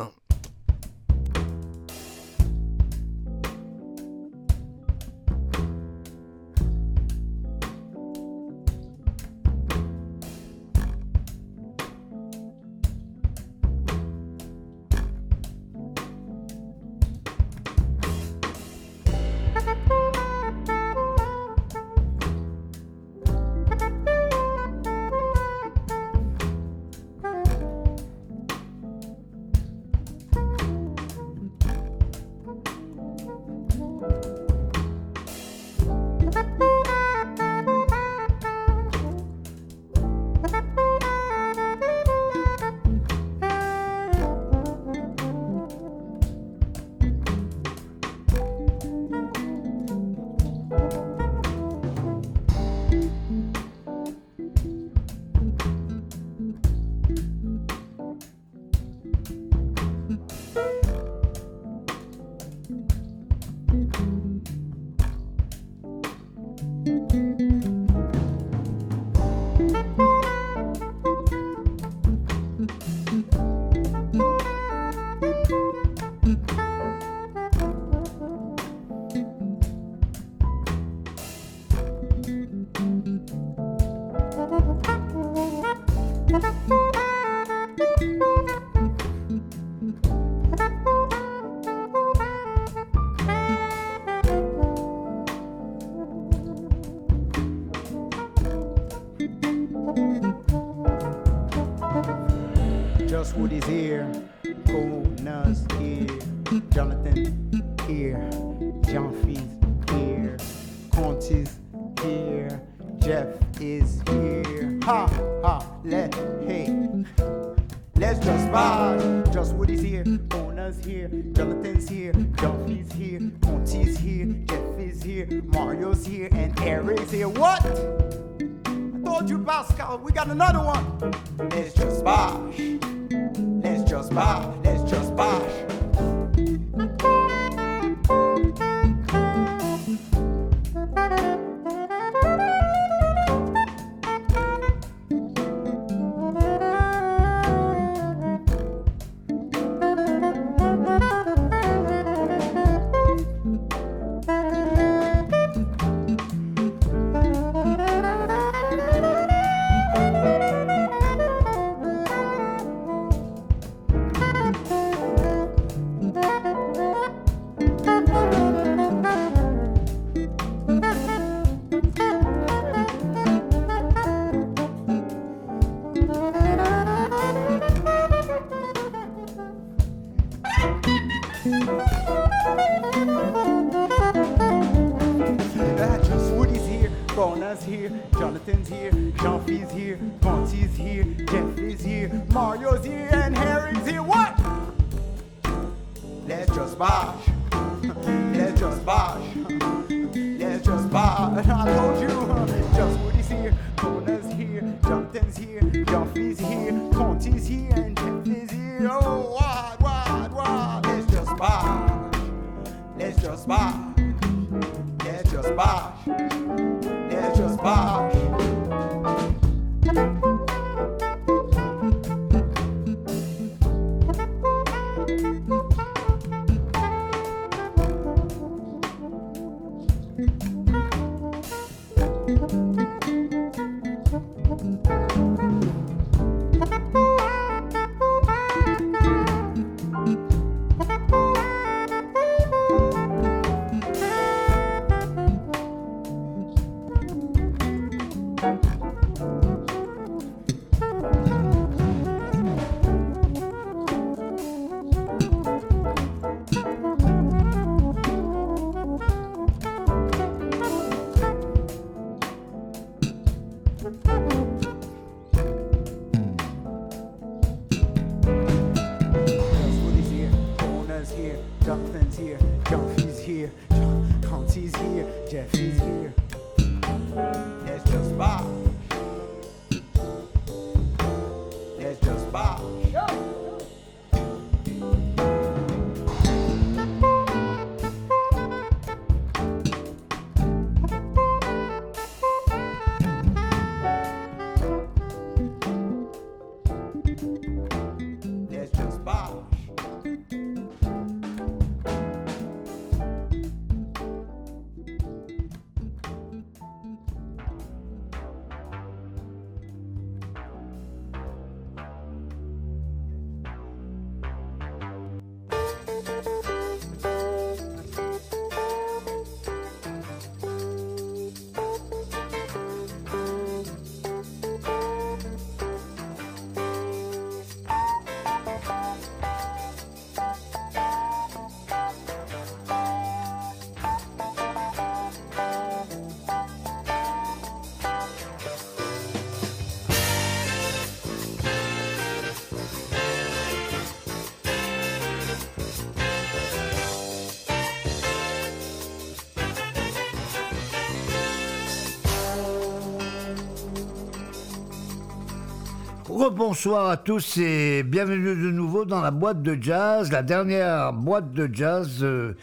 Rebonsoir à tous et bienvenue de nouveau dans la boîte de jazz, la dernière boîte de jazz euh,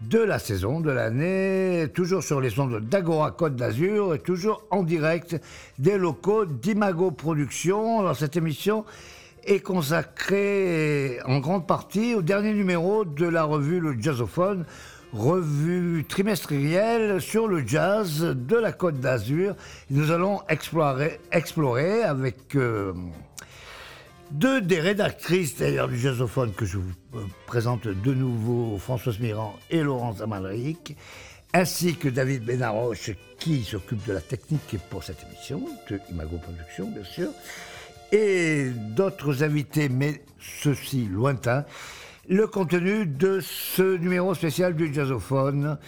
de la saison, de l'année, toujours sur les ondes d'Agora Côte d'Azur et toujours en direct des locaux d'Imago Productions. Cette émission est consacrée en grande partie au dernier numéro de la revue Le Jazzophone, revue trimestrielle sur le jazz de la Côte d'Azur. Nous allons explorer, explorer avec euh, deux des rédactrices d'ailleurs du Jazzophone que je vous euh, présente de nouveau, Françoise Mirand et Laurence Amalric, ainsi que David Benaroche qui s'occupe de la technique pour cette émission, de Imago Productions bien sûr, et d'autres invités, mais ceux-ci lointains, le contenu de ce numéro spécial du Jazzophone.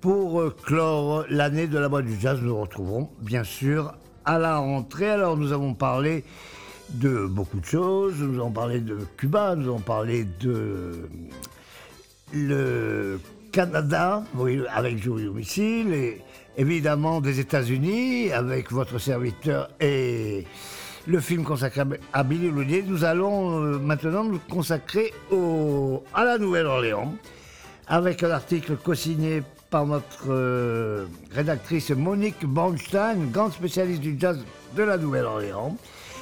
Pour euh, clore l'année de la boîte du jazz, nous nous retrouverons bien sûr à la rentrée. Alors nous avons parlé de beaucoup de choses. Nous avons parlé de Cuba, nous avons parlé de le Canada, oui, avec Joe Domicile, et évidemment des États-Unis, avec votre serviteur et le film consacré à Billy Holiday. Nous allons euh, maintenant nous consacrer à la Nouvelle-Orléans, avec un article co-signé par notre euh, rédactrice Monique Bornstein, grande spécialiste du jazz de la Nouvelle-Orléans,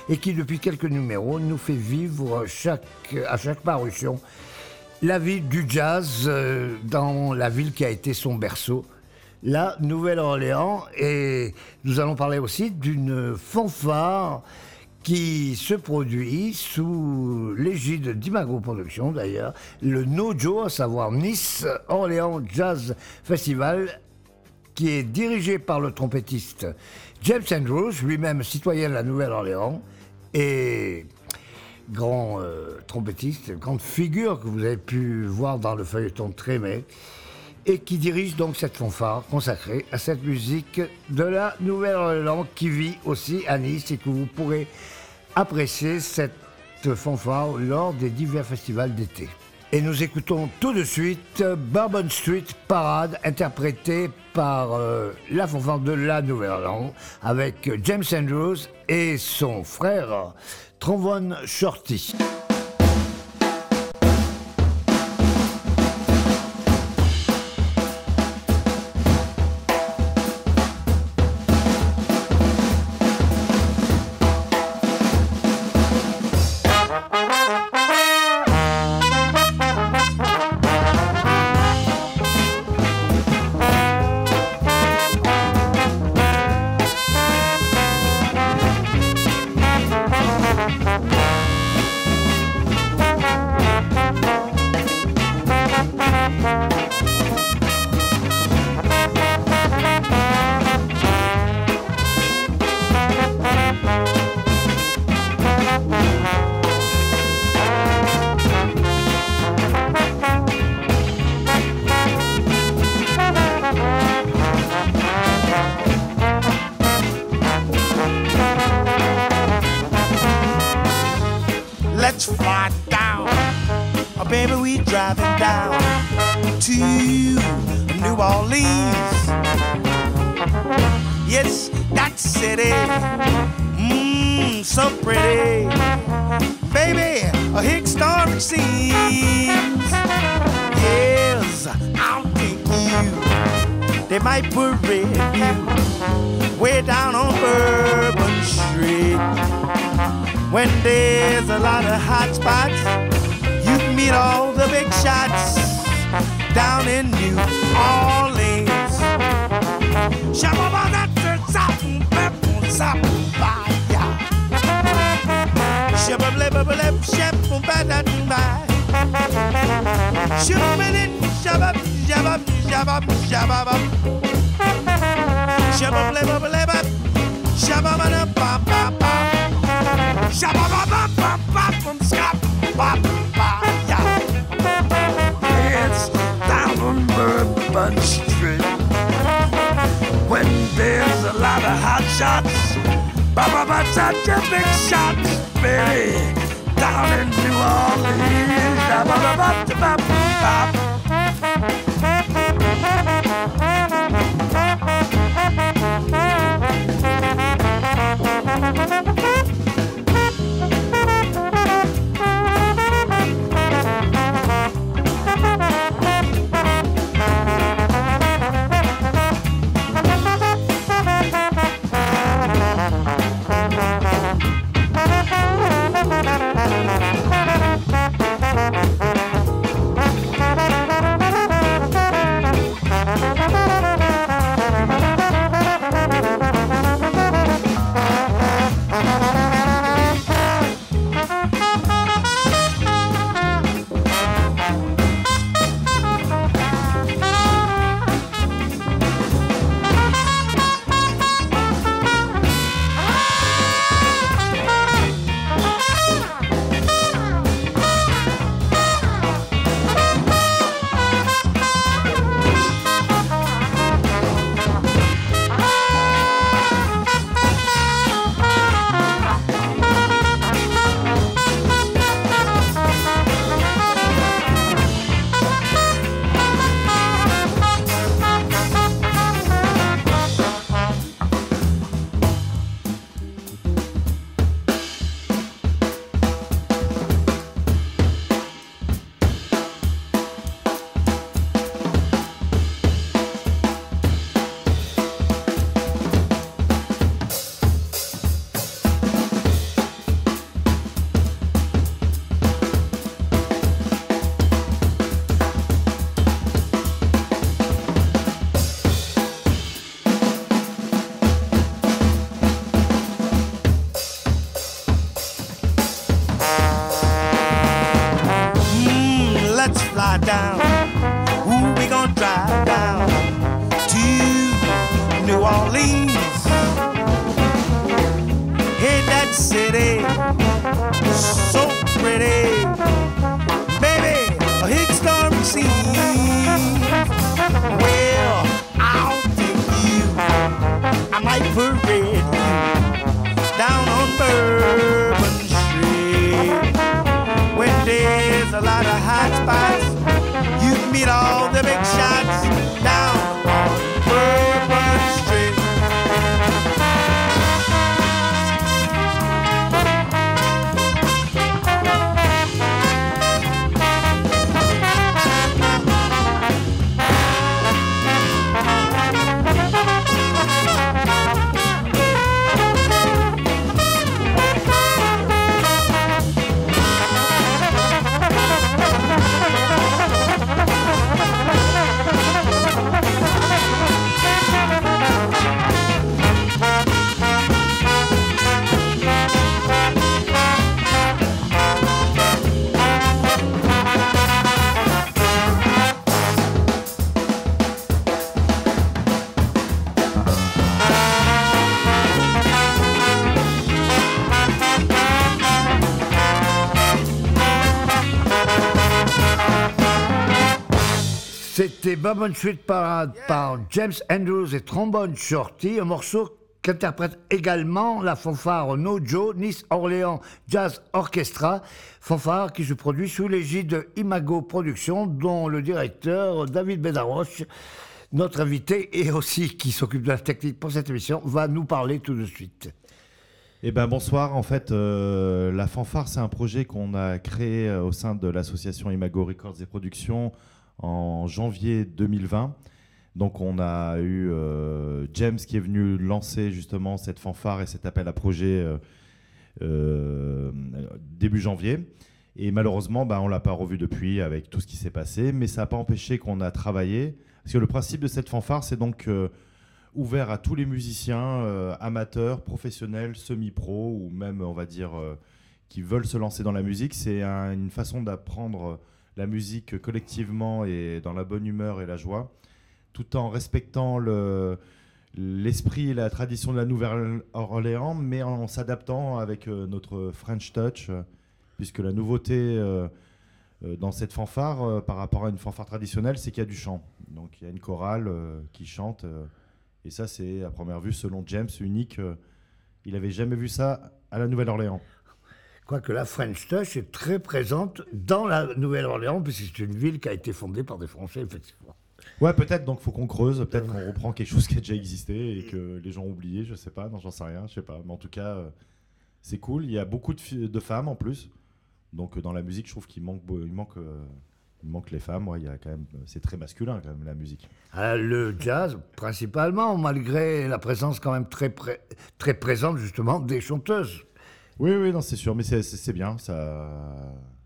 et qui depuis quelques numéros nous fait vivre à chaque parution la vie du jazz euh, dans la ville qui a été son berceau, la Nouvelle-Orléans. Et nous allons parler aussi d'une fanfare qui se produit sous l'égide d'Imago Productions d'ailleurs, le Nojo, à savoir Nice Orléans Jazz Festival, qui est dirigé par le trompettiste James Andrews, lui-même citoyen de la Nouvelle-Orléans, et grand euh, trompettiste, grande figure que vous avez pu voir dans le feuilleton Trémé, et qui dirige donc cette fanfare consacrée à cette musique de la Nouvelle-Orléans qui vit aussi à Nice et que vous pourrez apprécier cette fanfare lors des divers festivals d'été. Et nous écoutons tout de suite Bourbon Street Parade interprétée par euh, la fanfare de la Nouvelle-Orléans avec James Andrews et son frère Trombone Shorty. I'm thinking you. They might parade you way down on Bourbon Street. When there's a lot of hot spots, you meet all the big shots down in New Orleans. Shabba that zap, pep, zap, fire. Shabba bleb, bleb, shep, bad, that, bye. Shoo, minute shabab, It's down on Bourbon Street. When there's a lot of hot shots, ba ba ba, such a big shot, baby. Down in New Orleans, ba ba ba, ba ba ba. Bourbon Street Parade par James Andrews et Trombone Shorty, un morceau qu'interprète également la fanfare No Joe Nice Orléans Jazz Orchestra, fanfare qui se produit sous l'égide de Imago Productions, dont le directeur David Bedaroche, notre invité et aussi qui s'occupe de la technique pour cette émission, va nous parler tout de suite. Eh ben bonsoir. En fait, euh, la fanfare, c'est un projet qu'on a créé euh, au sein de l'association Imago Records et Productions en janvier 2020. Donc, on a eu euh, James qui est venu lancer justement cette fanfare et cet appel à projet euh, euh, début janvier. Et malheureusement, bah, on l'a pas revu depuis avec tout ce qui s'est passé, mais ça n'a pas empêché qu'on a travaillé. Parce que le principe de cette fanfare, c'est donc ouvert à tous les musiciens, amateurs, professionnels, semi-pro ou même, on va dire, qui veulent se lancer dans la musique. C'est un- une façon d'apprendre la musique collectivement et dans la bonne humeur et la joie, tout en respectant le- l'esprit et la tradition de la Nouvelle-Orléans, mais en s'adaptant avec euh, notre French Touch, euh, puisque la nouveauté euh, dans cette fanfare, par rapport à une fanfare traditionnelle, c'est qu'il y a du chant. Donc il y a une chorale qui chante. et ça, c'est à première vue, selon James, unique. il n'avait jamais vu ça à la Nouvelle-Orléans. Quoique la French Touch est très présente dans la Nouvelle-Orléans, puisque c'est une ville qui a été fondée par des Français, effectivement. Ouais, peut-être, donc faut qu'on creuse, peut-être qu'on reprend quelque chose qui a déjà existé et que les gens ont oublié, je sais pas, non, j'en sais rien, je sais pas. Mais en tout cas, euh, c'est cool. Il y a beaucoup de, femmes en plus. Donc euh, dans la musique, je trouve qu'il manque, il manque, euh, il manque les femmes. Ouais, il y a quand même, c'est très masculin quand même la musique. Ah, Le jazz, principalement, malgré la présence quand même très, pré- très présente, justement, des chanteuses. Oui, oui, non, c'est sûr, mais c'est- bien, ça,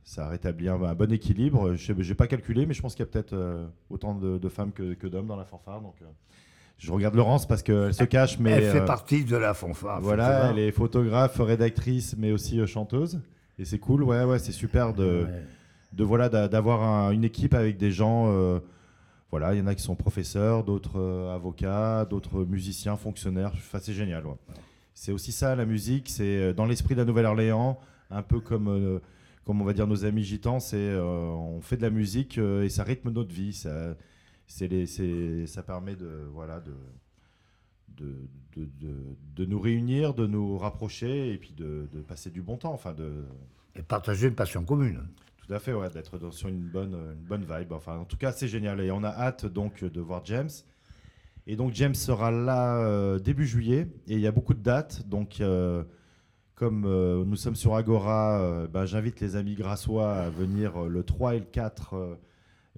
ça rétablit un, un bon équilibre. Je n'ai pas calculé, mais je pense qu'il y a peut-être euh, autant de, de femmes que, que d'hommes dans la fanfare. Donc, euh, je regarde Laurence parce qu'elle se cache, mais Elle fait euh, partie de la fanfare. voilà, elle est photographe, rédactrice, mais aussi chanteuse. Et c'est cool, ouais, ouais, c'est super de, Ouais. de voilà d'a- d'avoir un- une équipe avec des gens. voilà, il y en a qui sont professeurs, d'autres avocats, d'autres musiciens, fonctionnaires. Enfin, c'est génial. ouais. C'est aussi ça la musique, c'est euh, dans l'esprit de la Nouvelle-Orléans, un peu comme, euh, comme on va dire nos amis gitans. C'est euh, on fait de la musique euh, et ça rythme notre vie. Ça, les, ça permet de voilà de de, de, de- de nous réunir, de nous rapprocher et puis de, de passer du bon temps. Enfin, de, Et partager une passion commune. tout à fait, ouais, d'être sur une bonne, une bonne vibe. Enfin, en tout cas, c'est génial. Et on a hâte donc de voir James. Et donc, James sera là euh, début juillet. Et il y a beaucoup de dates. Donc, euh, comme euh, nous sommes sur Agora, ben, j'invite les amis grassois à venir le 3 et le 4 euh,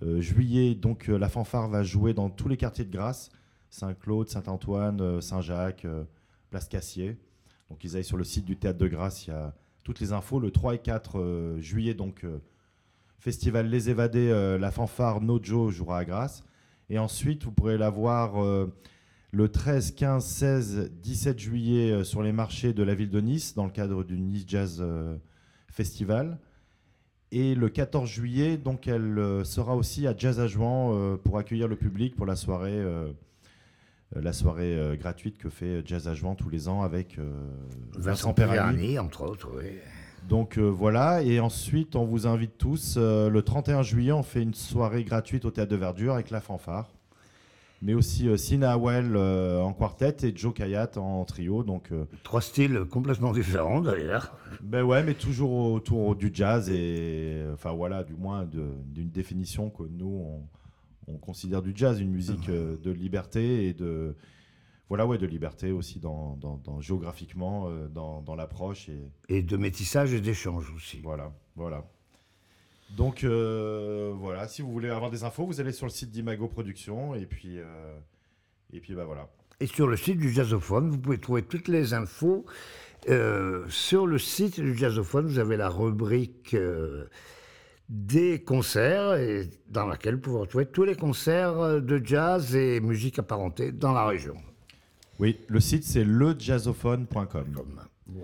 euh, juillet. Donc, la fanfare va jouer dans tous les quartiers de Grasse Saint-Claude, Saint-Antoine, Saint-Jacques, Place Cassier. Donc, ils aillent sur le site du théâtre de Grasse. Il y a toutes les infos. Le 3 et 4 euh, juillet, donc, festival Les Évadés, la fanfare Nojo jouera à Grasse. Et ensuite, vous pourrez la voir euh, le 13, 15, 16, 17 juillet euh, sur les marchés de la ville de Nice, dans le cadre du Nice Jazz euh, Festival. Et le 14 juillet, donc, elle euh, sera aussi à Jazz à Jouan euh, pour accueillir le public pour la soirée, euh, la soirée gratuite que fait Jazz à Jouan tous les ans avec Vincent Perrani. Perrani, entre autres, oui. Donc euh, voilà, et ensuite on vous invite tous. euh, le 31 juillet, on fait une soirée gratuite au Théâtre de Verdure avec la fanfare. Mais aussi euh, Sina Howell euh, en quartet et Joe Kayat en trio. Donc Trois styles complètement différents, d'ailleurs. ben ouais, mais toujours autour du jazz et enfin voilà, du moins d'une définition que nous on, on considère du jazz, une musique de liberté et de voilà ouais de liberté aussi dans, dans- dans- géographiquement euh, dans, dans l'approche et Et de métissage et d'échange aussi. voilà voilà. Donc euh, voilà, si vous voulez avoir des infos, vous allez sur le site d'Imago Productions et puis euh, et puis bah voilà. Et sur le site du Jazzophone, vous pouvez trouver toutes les infos. Euh, sur le site du Jazzophone, vous avez la rubrique des concerts, et dans laquelle vous pouvez retrouver tous les concerts de jazz et musique apparentée dans la région. Oui, le site c'est lejazzophone.com. Ouais.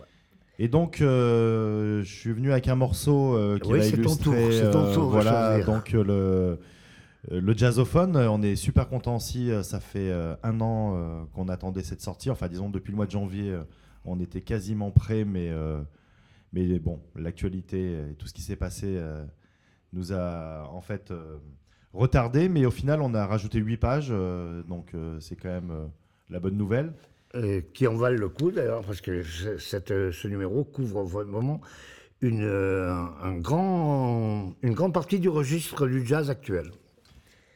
Et donc, euh, je suis venu avec un morceau euh, qui Oui, va c'est ton illustrer. tour, ton euh, tour de voilà, donc euh, le, euh, le jazzophone, euh, on est super content aussi. euh, Ça fait euh, un an euh, qu'on attendait cette sortie. Enfin, disons, depuis le mois de janvier, euh, on était quasiment prêt, mais, euh, mais bon, l'actualité et tout ce qui s'est passé euh, nous a en fait euh, retardé. Mais au final, on a rajouté 8 pages, euh, donc euh, c'est quand même euh, la bonne nouvelle. Euh, qui en valent le coup d'ailleurs, parce que ce- cette, ce numéro couvre vraiment une, euh, un grand, une grande partie du registre du jazz actuel.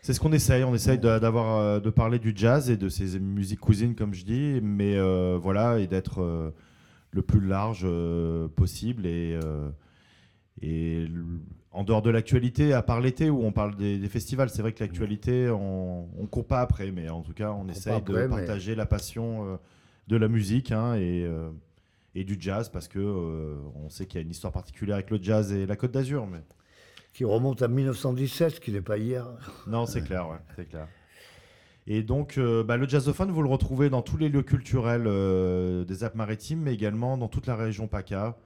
C'est ce qu'on essaye. On essaye d'avoir, euh, de parler du jazz et de ses musiques cousines, comme je dis, mais euh, voilà, et d'être euh, le plus large euh, possible. Et, et en dehors de l'actualité, à part l'été où on parle des, des festivals, c'est vrai que l'actualité, on ne court pas après, mais en tout cas, on court essaye de après, mais- partager la passion euh, de la musique hein, et, euh, et du jazz parce que euh, on sait qu'il y a une histoire particulière avec le jazz et la Côte d'Azur. Mais... Qui remonte à 1917, ce qui n'est pas hier. Non, c'est clair, ouais, c'est clair. Et donc, bah, le jazzophone, vous le retrouvez dans tous les lieux culturels des Alpes-Maritimes, mais également dans toute la région PACA,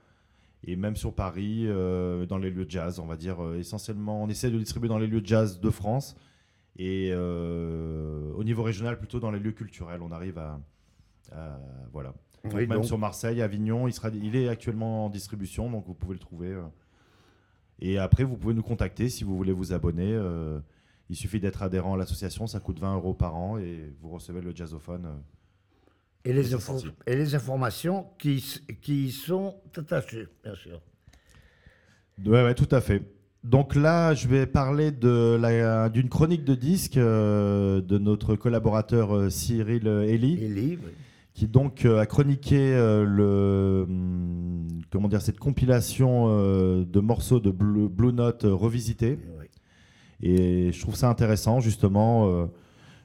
et même sur Paris, euh, dans les lieux de jazz, on va dire euh, essentiellement. On essaie de distribuer dans les lieux de jazz de France, et euh, au niveau régional, plutôt dans les lieux culturels. On arrive à. à- voilà. Donc, Oui, même donc- sur Marseille, Avignon, il, sera, il est actuellement en distribution, donc vous pouvez le trouver. Et après, vous pouvez nous contacter si vous voulez vous abonner. il suffit d'être adhérent à l'association, ça coûte 20 euros par an et vous recevez le jazzophone. Euh. Et les, et informations qui, qui y sont attachées, bien sûr. Ouais, ouais, tout à fait. Donc là, je vais parler d'une chronique de disque euh, de notre collaborateur euh, Cyril Elie. Et livres. qui donc euh, a chroniqué euh, le hum, comment dire cette compilation euh, de morceaux de Blue, Blue Note euh, revisités Oui. et je trouve ça intéressant justement euh,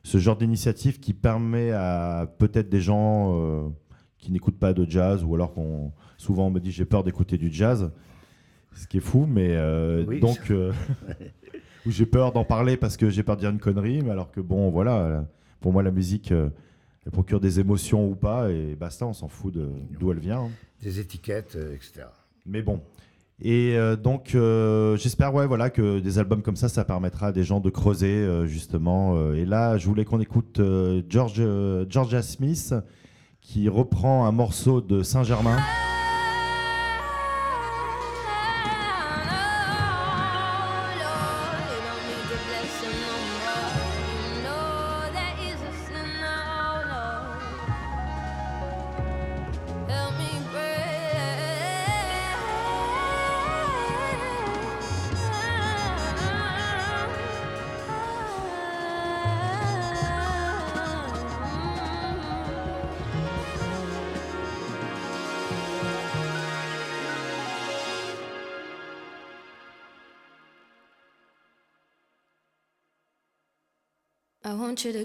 ce genre d'initiative qui permet à peut-être des gens euh, qui n'écoutent pas de jazz ou alors qu'on souvent on me dit j'ai peur d'écouter du jazz ce qui est fou mais euh, Oui. donc euh, ou j'ai peur d'en parler parce que j'ai peur de dire une connerie mais alors que bon voilà pour moi la musique euh, elle procure des émotions ou pas, et basta, on s'en fout d'où elle vient. hein. Des étiquettes, etc. Mais bon. Et euh, donc, euh, j'espère ouais, voilà, que des albums comme ça, ça permettra à des gens de creuser, euh, justement. et là, je voulais qu'on écoute George, Georgia Smith, qui reprend un morceau de Saint-Germain.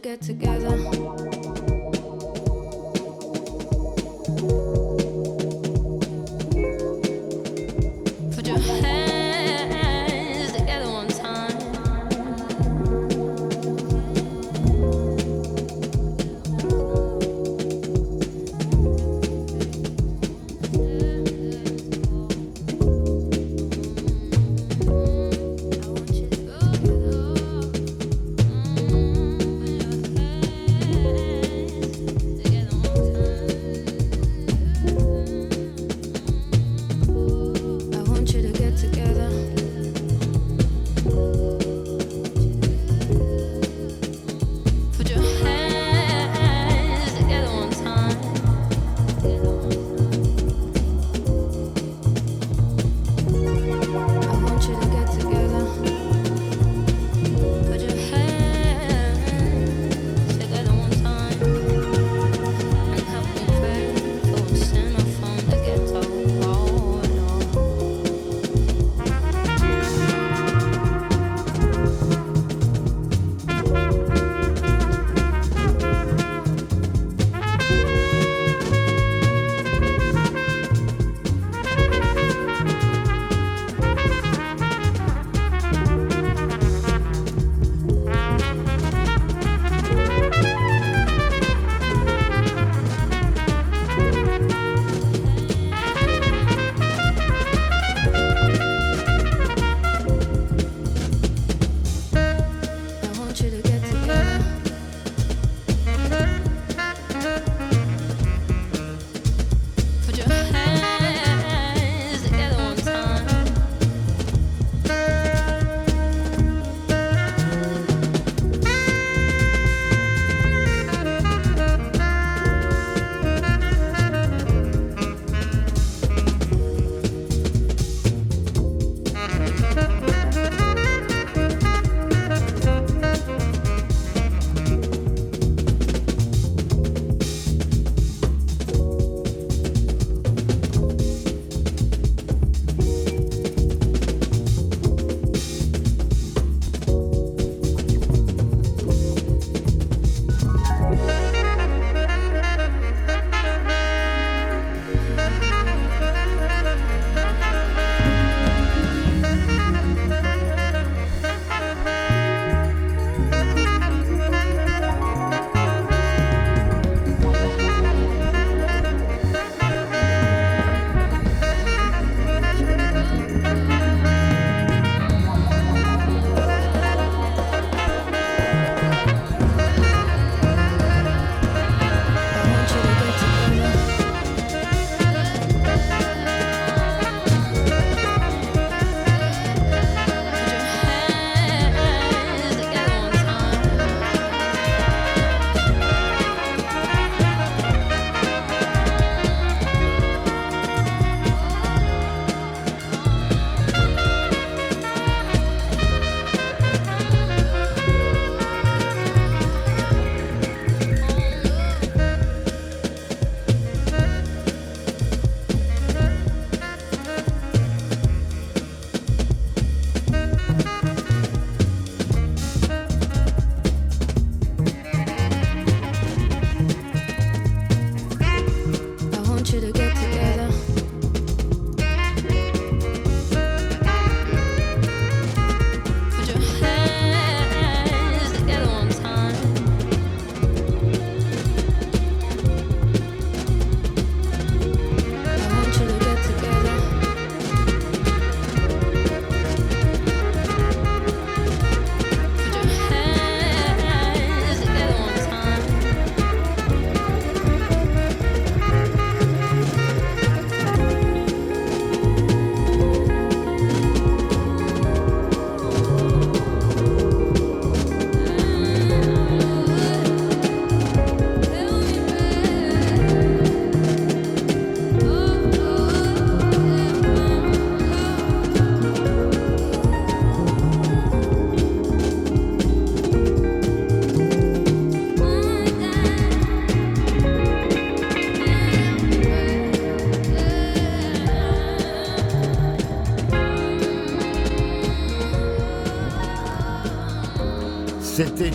get together.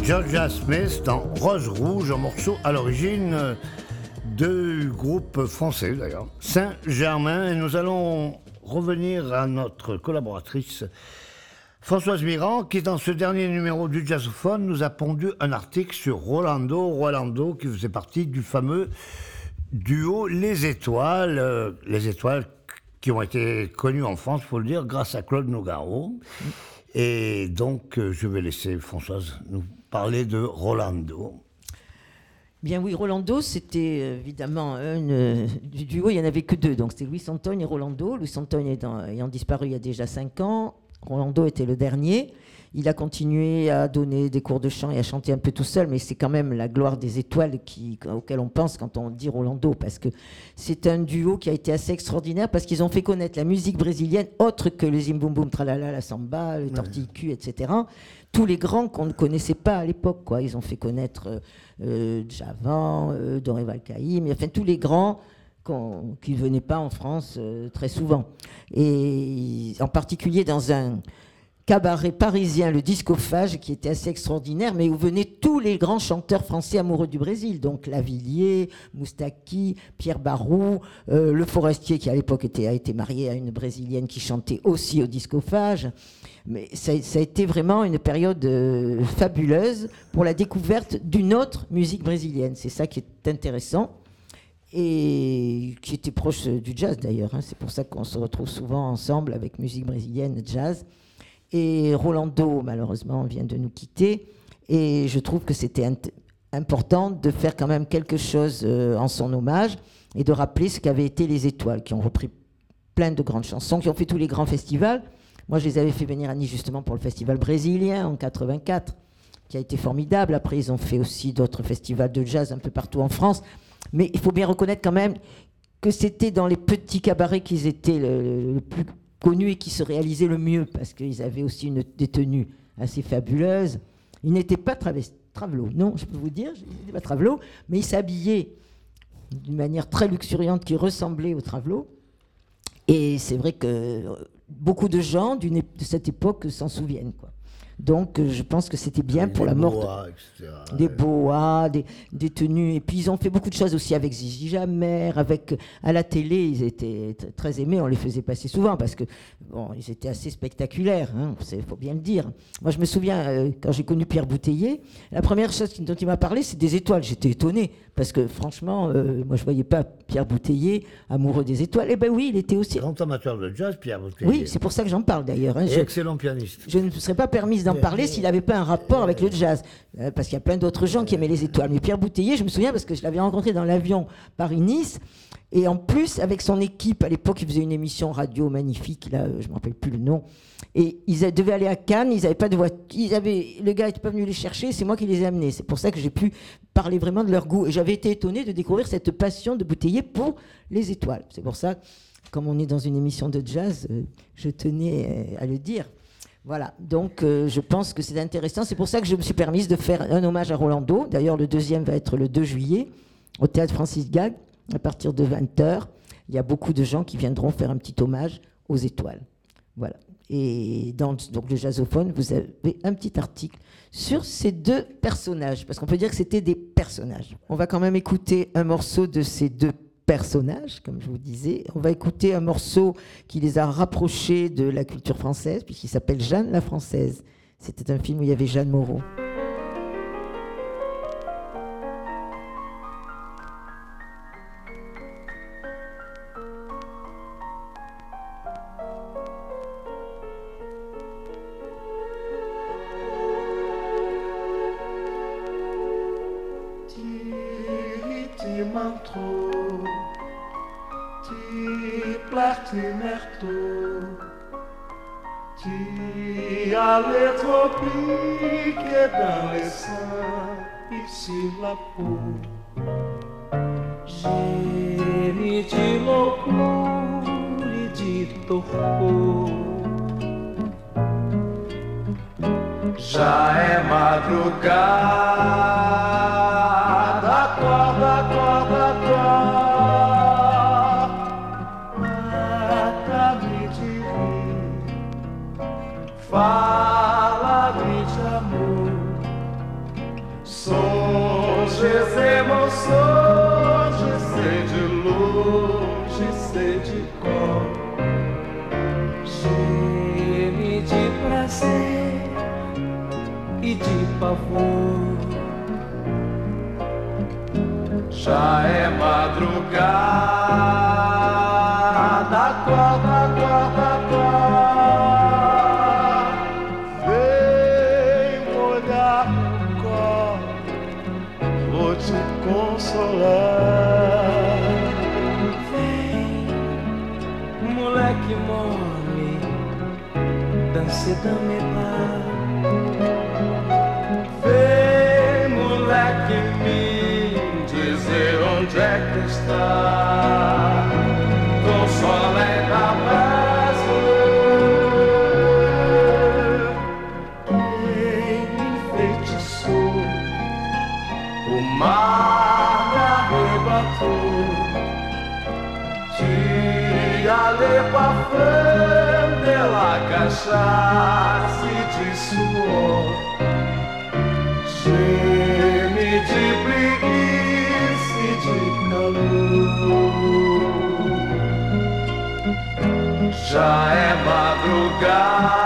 Georgia Smith dans Rose Rouge, un morceau à l'origine du groupe français d'ailleurs, Saint-Germain. Et nous allons revenir à notre collaboratrice Françoise Mirand, qui dans ce dernier numéro du Jazzophone nous a pondu un article sur Rolando, Rolando qui faisait partie du fameux duo Les Étoiles, euh, les Étoiles qui ont été connues en France, faut le dire, grâce à Claude Nogaro. Et donc, euh, je vais laisser Françoise nous parler de Rolando. Bien oui, Rolando, c'était euh, évidemment un euh, du duo, il n'y en avait que deux, donc c'était Louis Antoine et Rolando. Louis Antoine ayant disparu il y a déjà cinq ans, Rolando était le dernier. Il a continué à donner des cours de chant et à chanter un peu tout seul, mais c'est quand même la gloire des étoiles qui, auquel on pense quand on dit Rolando, parce que c'est un duo qui a été assez extraordinaire, parce qu'ils ont fait connaître la musique brésilienne autre que le Zimboum Boum Tralala, la samba, le tortille-cul, etc. Tous les grands qu'on ne connaissait pas à l'époque, quoi. Ils ont fait connaître euh, euh, Djavan, euh, Dorival Caïm, enfin tous les grands qu'on- qui ne venaient pas en France euh, très souvent. Et en particulier dans un cabaret parisien, le Discophage, qui était assez extraordinaire, mais où venaient tous les grands chanteurs français amoureux du Brésil. Donc Lavillier, Moustaki, Pierre Barou, euh, Le Forestier, qui à l'époque était, a été marié à une Brésilienne qui chantait aussi au Discophage. Mais ça, ça a été vraiment une période euh, fabuleuse pour la découverte d'une autre musique brésilienne. C'est ça qui est intéressant et qui était proche euh, du jazz d'ailleurs. hein. C'est pour ça qu'on se retrouve souvent ensemble avec musique brésilienne, jazz. Et Rolando, malheureusement, vient de nous quitter. Et je trouve que c'était important de faire quand même quelque chose euh, en son hommage et de rappeler ce qu'avaient été les étoiles, qui ont repris plein de grandes chansons, qui ont fait tous les grands festivals. Moi, je les avais fait venir à Nice justement pour le festival brésilien en 84, qui a été formidable. Après, ils ont fait aussi d'autres festivals de jazz un peu partout en France. Mais il faut bien reconnaître quand même que c'était dans les petits cabarets qu'ils étaient le, plus connus et qui se réalisaient le mieux, parce qu'ils avaient aussi une, des tenues assez fabuleuses. Ils n'étaient pas travelots, non, je peux vous dire, ils n'étaient pas travelots, mais ils s'habillaient d'une manière très luxuriante qui ressemblait aux travelots. Et c'est vrai que beaucoup de gens de cette époque s'en souviennent. Donc euh, je pense que c'était bien pour la mort Boas, etc. des boas, des, des tenues. Et puis ils ont fait beaucoup de choses aussi avec Zizi Jammer, avec à la télé, ils étaient très aimés. On les faisait passer souvent parce que bon, ils étaient assez spectaculaires. Il faut bien le dire. Moi, je me souviens euh, quand j'ai connu Pierre Bouteiller, la première chose dont il m'a parlé, c'est des étoiles. J'étais étonné parce que franchement, euh, moi, je voyais pas Pierre Bouteiller amoureux des étoiles. Eh ben oui, il était aussi. Grand amateur de jazz, Pierre Bouteiller. Oui, c'est pour ça que j'en parle d'ailleurs. hein. Je- excellent pianiste. je ne me serais pas permise d'en parler s'il n'avait pas un rapport avec le jazz. Euh, parce qu'il y a plein d'autres gens qui aimaient les étoiles. Mais Pierre Bouteiller, je me souviens parce que je l'avais rencontré dans l'avion Paris-Nice. Et en plus, avec son équipe, à l'époque, il faisait une émission radio magnifique, là, je ne me rappelle plus le nom. Et ils devaient aller à Cannes, ils n'avaient pas de voiture. Ils le gars n'était pas venu les chercher, c'est moi qui les ai amenés. C'est pour ça que j'ai pu parler vraiment de leur goût. Et j'avais été étonnée de découvrir cette passion de Bouteiller pour les étoiles. C'est pour ça, comme on est dans une émission de jazz, euh, je tenais euh, à le dire. Voilà, donc euh, je pense que c'est intéressant. C'est pour ça que je me suis permise de faire un hommage à Rolando. D'ailleurs, le deuxième va être le 2 juillet au théâtre Francis Gag à partir de 20h. Il y a beaucoup de gens qui viendront faire un petit hommage aux étoiles. Voilà. Et dans donc, le jazzophone, vous avez un petit article sur ces deux personnages, parce qu'on peut dire que c'était des personnages. On va quand même écouter un morceau de ces deux personnages, comme je vous disais. On va écouter un morceau qui les a rapprochés de la culture française, puisqu'il s'appelle Jeanne la Française. C'était un film où il y avait Jeanne Moreau. m'aimes trop, ti placimerto, ti alle tropi che dalle sa ici la peau. Gêne de loucura e de torpor. Já é madrugada. Pavor. Já é madrugada, acorda, acorda, acorda. Vem molhar o copo, vou te consolar. Vem, moleque mole, dance par. Pela cachaça e de suor. Geme de preguiça e de calor. Já é madrugada,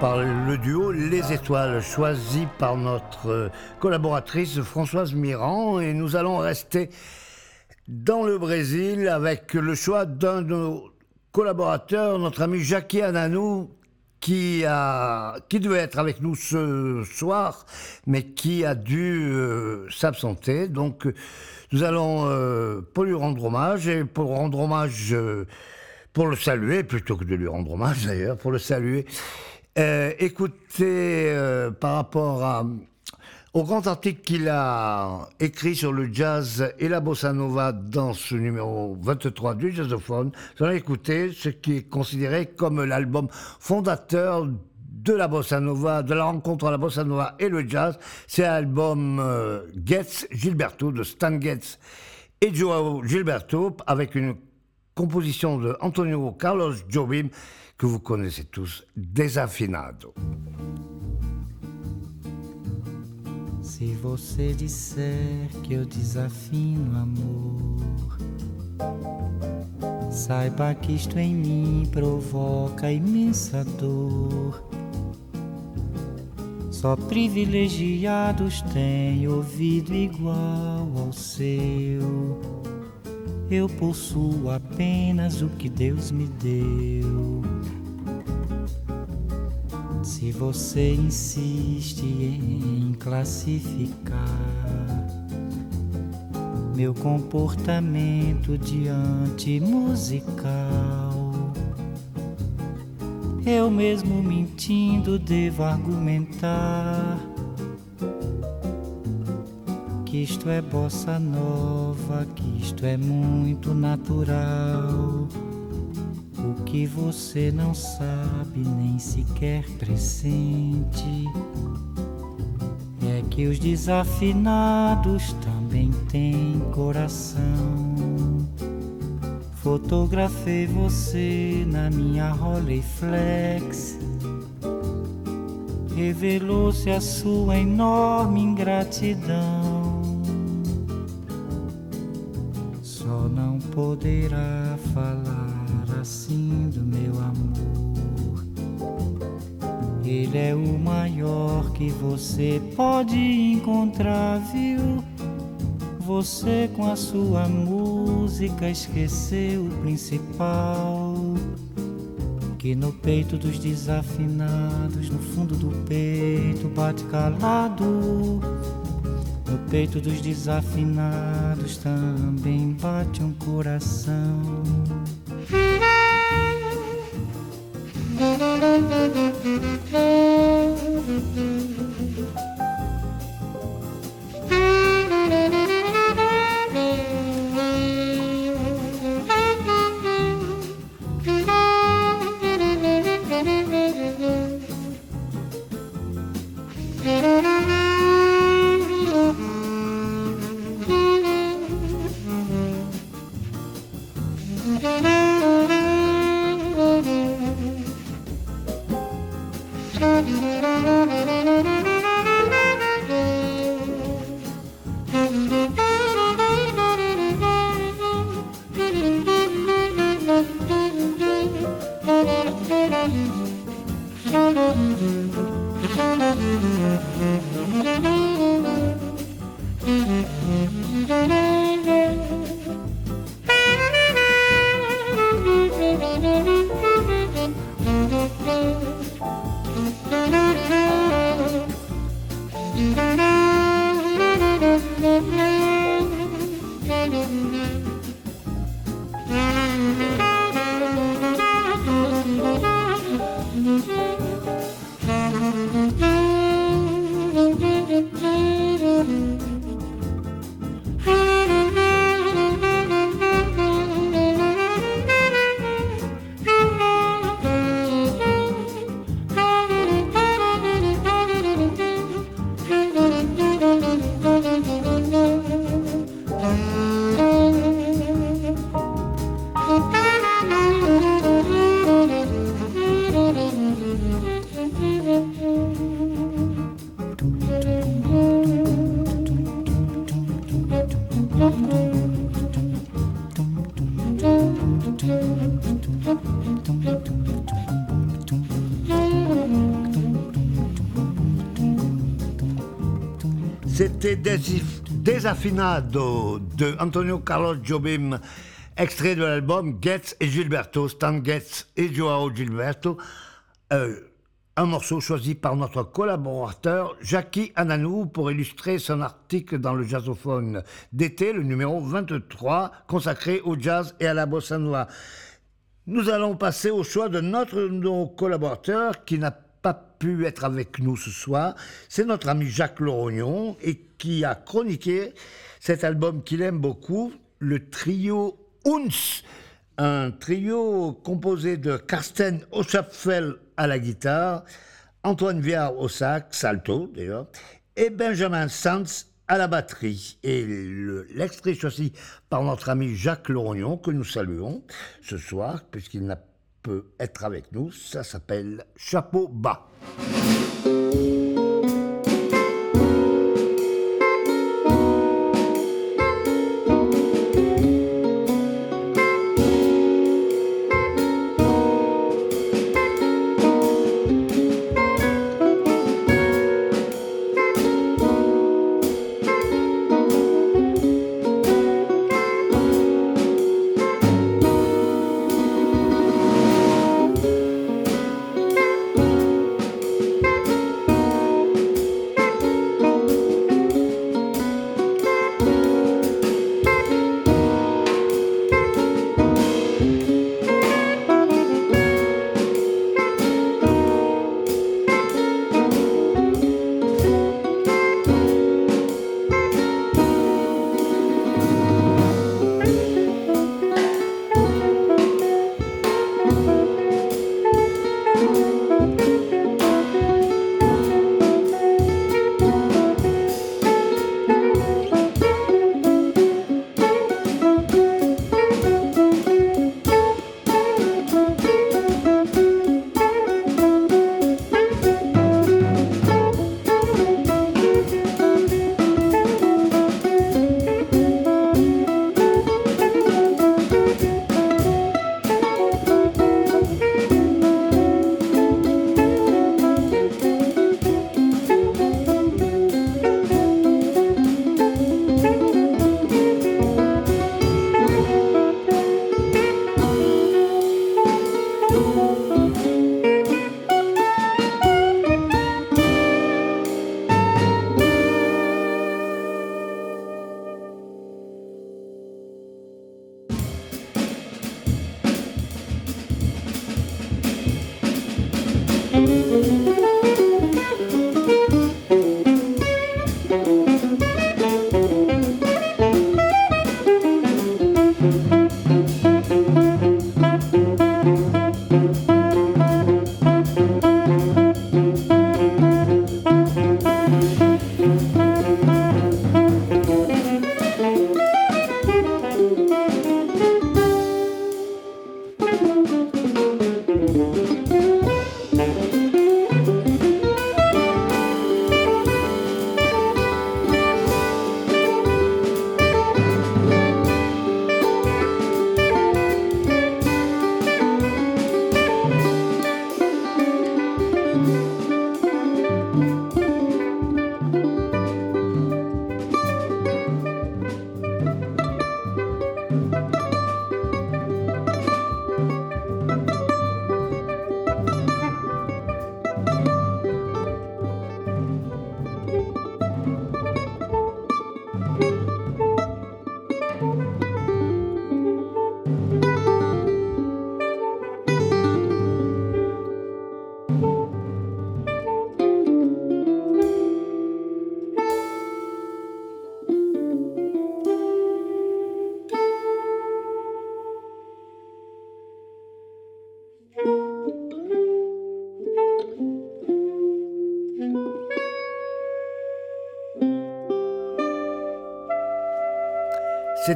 Par le duo Les Étoiles, choisi par notre euh, collaboratrice Françoise Mirand. Et nous allons rester dans le Brésil avec le choix d'un de nos collaborateurs, notre ami Jackie Ananou, qui, a, qui devait être avec nous ce soir, mais qui a dû euh, s'absenter. Donc, nous allons, euh, pour lui rendre hommage, et pour rendre hommage, euh, pour le saluer, plutôt que de lui rendre hommage d'ailleurs, pour le saluer, euh, écoutez, euh, par rapport au grand article qu'il a écrit sur le jazz et la bossa nova dans ce numéro 23 du Jazzophone, nous allons écouter ce qui est considéré comme l'album fondateur de la bossa nova, de la rencontre à la bossa nova et le jazz. C'est l'album euh, Getz Gilberto de Stan Getz et Joao Gilberto avec une composition de Antonio Carlos Jobim que vous connaissez tous, Desafinado. Se você disser que eu desafino amor, saiba que isto em mim provoca imensa dor. Só privilegiados têm ouvido igual ao seu. Eu possuo apenas o que Deus me deu. Se você insiste em classificar meu comportamento diante musical, eu mesmo mentindo devo argumentar que isto é bossa nova, que isto é muito natural. O que você não sabe nem sequer pressente é que os desafinados também têm coração. Fotografei você na minha Rolleiflex. Revelou-se a sua enorme ingratidão. Poderá falar assim do meu amor. Ele é o maior que você pode encontrar, viu? Você com a sua música esqueceu o principal. Que no peito dos desafinados, no fundo do peito, bate calado. No peito dos desafinados também bate um coração. Desafinado de Antonio Carlos Jobim, extrait de l'album Getz et Gilberto, Stan Getz et Joao Gilberto. Euh, un morceau choisi par notre collaborateur Jackie Ananou pour illustrer son article dans le jazzophone d'été, le numéro 23, consacré au jazz et à la bossa nova. Nous allons passer au choix de notre de nos collaborateurs qui n'a pas pu être avec nous ce soir. C'est notre ami Jacques Lorognon et qui a chroniqué cet album qu'il aime beaucoup, le trio Uns, un trio composé de Karsten Oschapfel à la guitare, Antoine Viard au sax, alto d'ailleurs, et Benjamin Sanz à la batterie. Et le- l'extrait choisi par notre ami Jacques Lorognon, que nous saluons ce soir, puisqu'il n'a peut être avec nous, ça s'appelle Chapeau bas.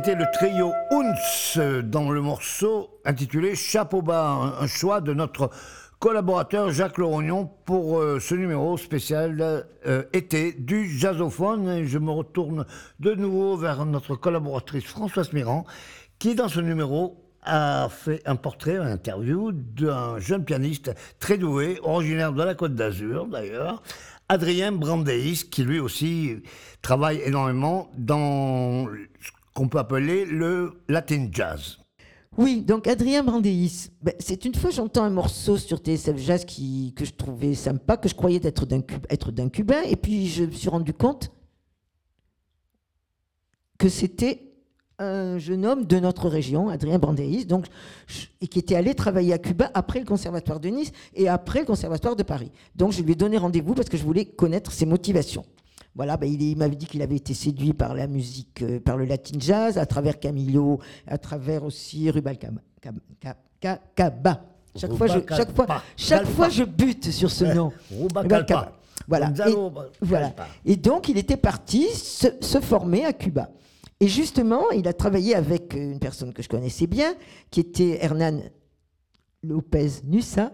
Le trio Unz dans le morceau intitulé Chapeau bas, un, choix de notre collaborateur Jacques Lorognon pour euh, ce numéro spécial euh, été du jazzophone. Je me retourne de nouveau vers notre collaboratrice Françoise Mirand qui dans ce numéro a fait un portrait, une interview d'un jeune pianiste très doué, originaire de la Côte d'Azur d'ailleurs, Adrien Brandeis, qui lui aussi travaille énormément dans ce qu'on peut appeler le Latin Jazz. Oui, donc Adrien Brandeis, ben, c'est une fois j'entends un morceau sur TSF Jazz qui, que je trouvais sympa, que je croyais être d'un Cubain, et puis je me suis rendu compte que c'était un jeune homme de notre région, Adrien Brandeis, donc, et qui était allé travailler à Cuba après le Conservatoire de Nice et après le Conservatoire de Paris. Donc je lui ai donné rendez-vous parce que je voulais connaître ses motivations. Voilà, ben, il, il m'avait dit qu'il avait été séduit par la musique, euh, par le latin jazz, à travers Camillo, à travers aussi Rubalcaba. Cab- Cab- Ca- Caba. Chaque fois, je, chaque fois, chaque fois, je bute sur ce nom. Rubalcaba. Voilà. Et, Rubalcaba. voilà. Et donc, il était parti se, se former à Cuba. Et justement, il a travaillé avec euh, une personne que je connaissais bien, qui était Hernan Lopez Nussa,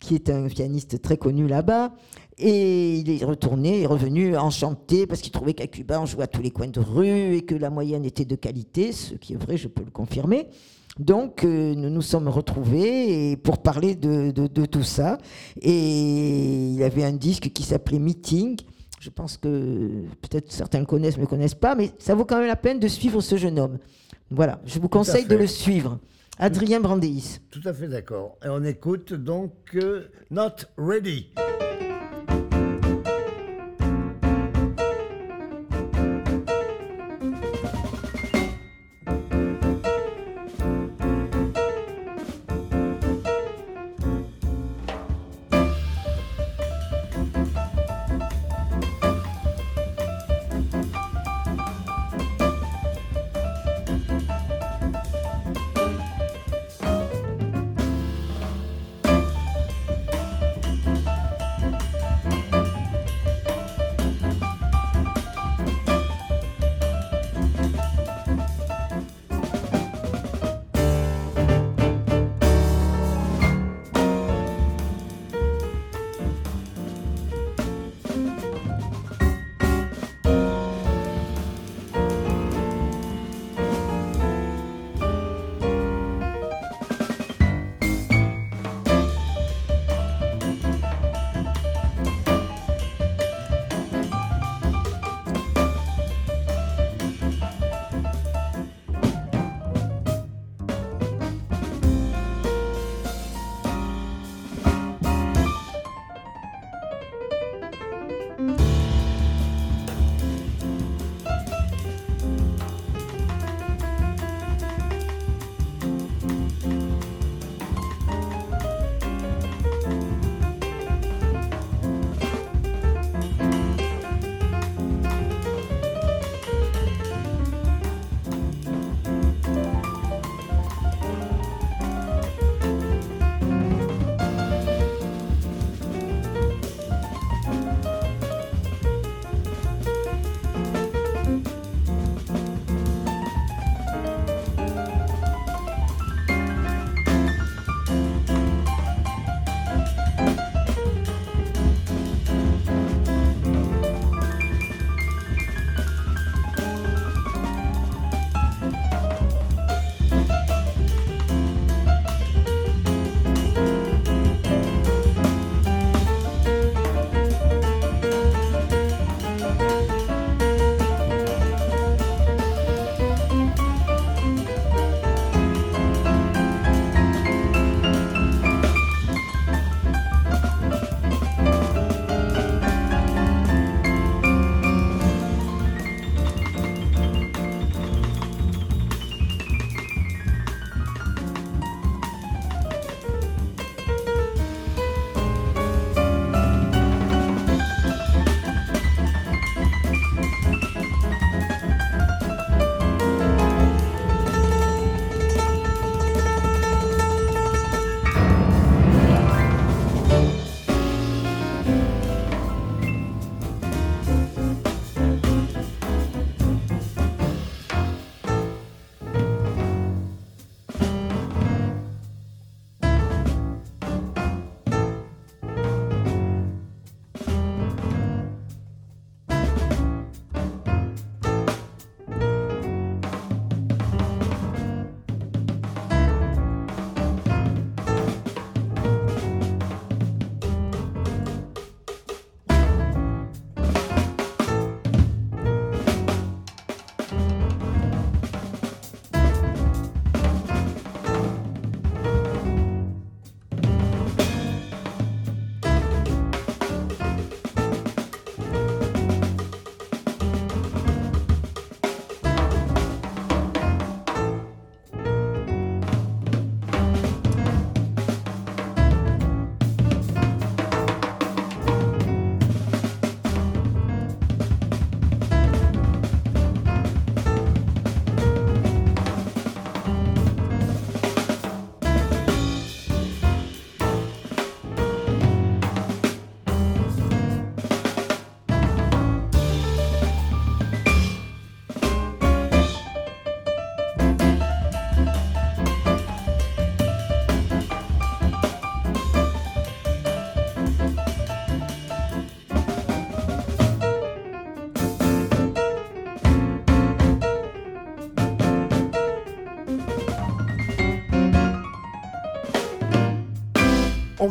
qui est un pianiste très connu là-bas. Et il est retourné, il est revenu enchanté parce qu'il trouvait qu'à Cuba, on jouait à tous les coins de rue et que la moyenne était de qualité, ce qui est vrai, je peux le confirmer. Donc, euh, nous nous sommes retrouvés et pour parler de, de- de tout ça. Et il avait un disque qui s'appelait Meeting. Je pense que peut-être certains le connaissent, ne le connaissent pas, mais ça vaut quand même la peine de suivre ce jeune homme. Voilà, je vous conseille de le suivre. Adrien Brandeis. Tout à fait d'accord. Et on écoute donc euh, Not Ready.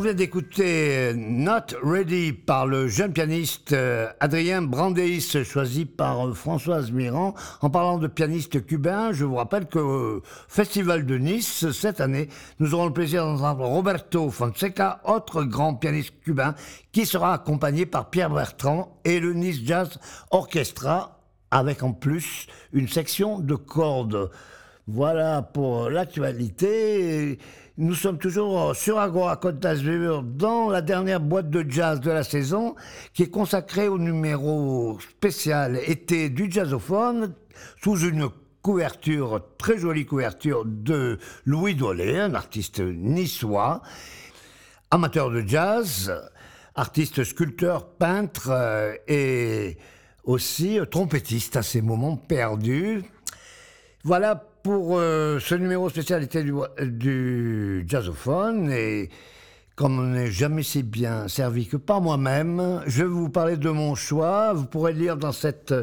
Vient d'écouter Not Ready par le jeune pianiste euh, Adrien Brandeis, choisi par euh, Françoise Mirand. En parlant de pianiste cubain, je vous rappelle que Festival de Nice, cette année, nous aurons le plaisir d'entendre Roberto Fonseca, autre grand pianiste cubain, qui sera accompagné par Pierre Bertrand et le Nice Jazz Orchestra, avec en plus une section de cordes. Voilà pour l'actualité. Nous sommes toujours sur Agora Côte d'Azur dans la dernière boîte de jazz de la saison qui est consacrée au numéro spécial été du jazzophone sous une couverture, très jolie couverture de Louis Dolé, un artiste niçois, amateur de jazz, artiste sculpteur, peintre euh, et aussi euh, trompettiste à ses moments perdus. Voilà pour euh, ce numéro spécialité du, du jazzophone et comme on n'est jamais si bien servi que par moi-même, je vais vous parler de mon choix. Vous pourrez lire dans cette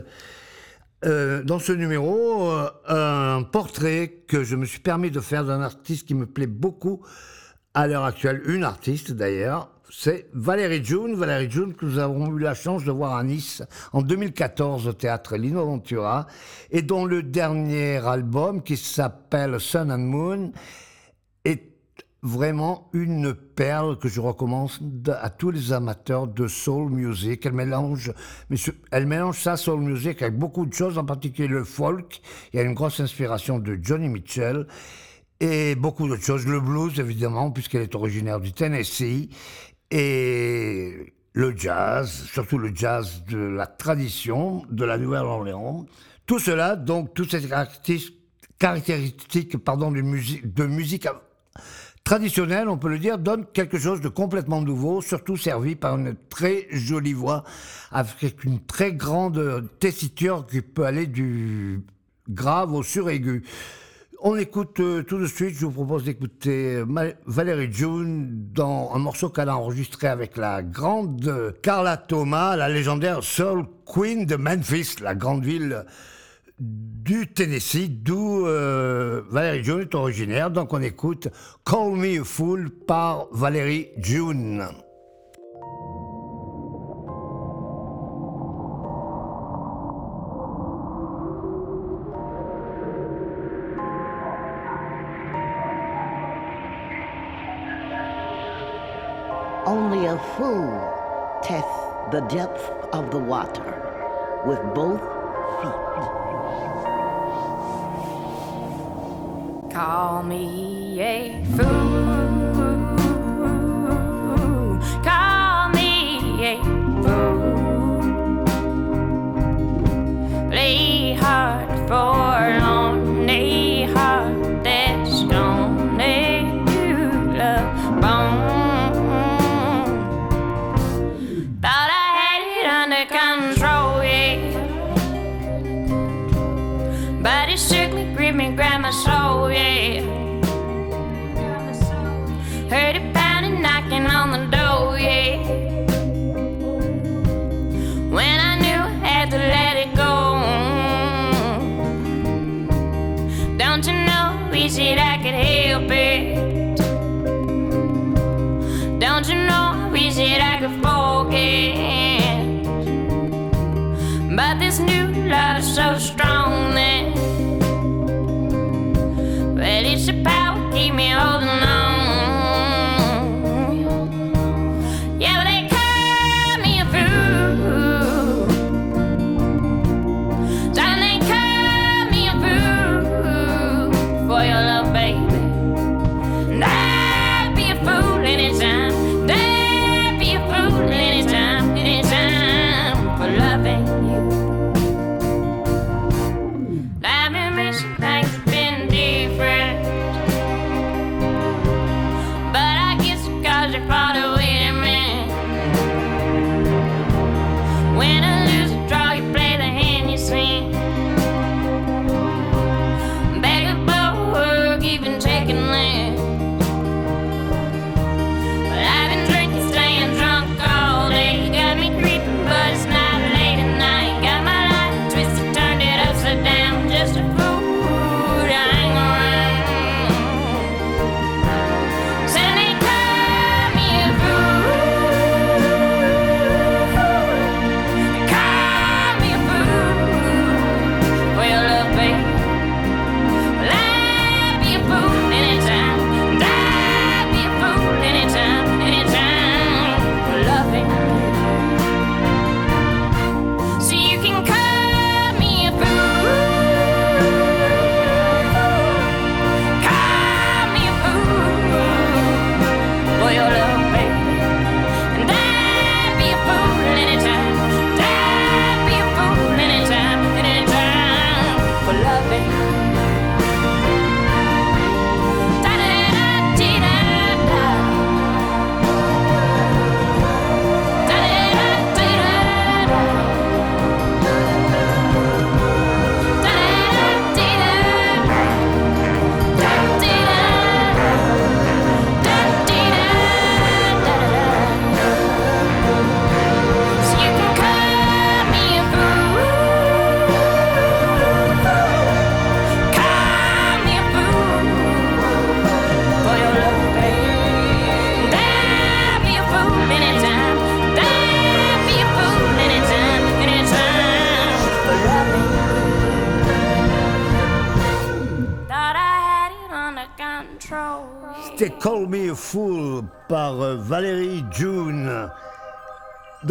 euh, dans ce numéro euh, un portrait que je me suis permis de faire d'un artiste qui me plaît beaucoup à l'heure actuelle, une artiste d'ailleurs, c'est Valérie June. Valérie June que nous avons eu la chance de voir à Nice en 2014 au théâtre Lino Ventura et dont le dernier album qui s'appelle Sun and Moon est vraiment une perle que je recommande à tous les amateurs de soul music. Elle mélange, elle mélange sa soul music avec beaucoup de choses, en particulier le folk. Il y a une grosse inspiration de Johnny Mitchell et beaucoup d'autres choses. Le blues, évidemment, puisqu'elle est originaire du Tennessee, et le jazz, surtout le jazz de la tradition de la Nouvelle-Orléans. Tout cela, donc, toutes ces caractéristiques, pardon, de musique, de musique traditionnelle, on peut le dire, donne quelque chose de complètement nouveau, surtout servi par une très jolie voix, avec une très grande tessiture qui peut aller du grave au suraigu. On écoute euh, tout de suite, je vous propose d'écouter euh, Valérie June dans un morceau qu'elle a enregistré avec la grande euh, Carla Thomas, la légendaire Soul Queen de Memphis, la grande ville du Tennessee, d'où Valérie June est originaire. Donc on écoute Call Me a Fool par Valérie June. A fool tests the depth of the water with both feet. Call me a fool.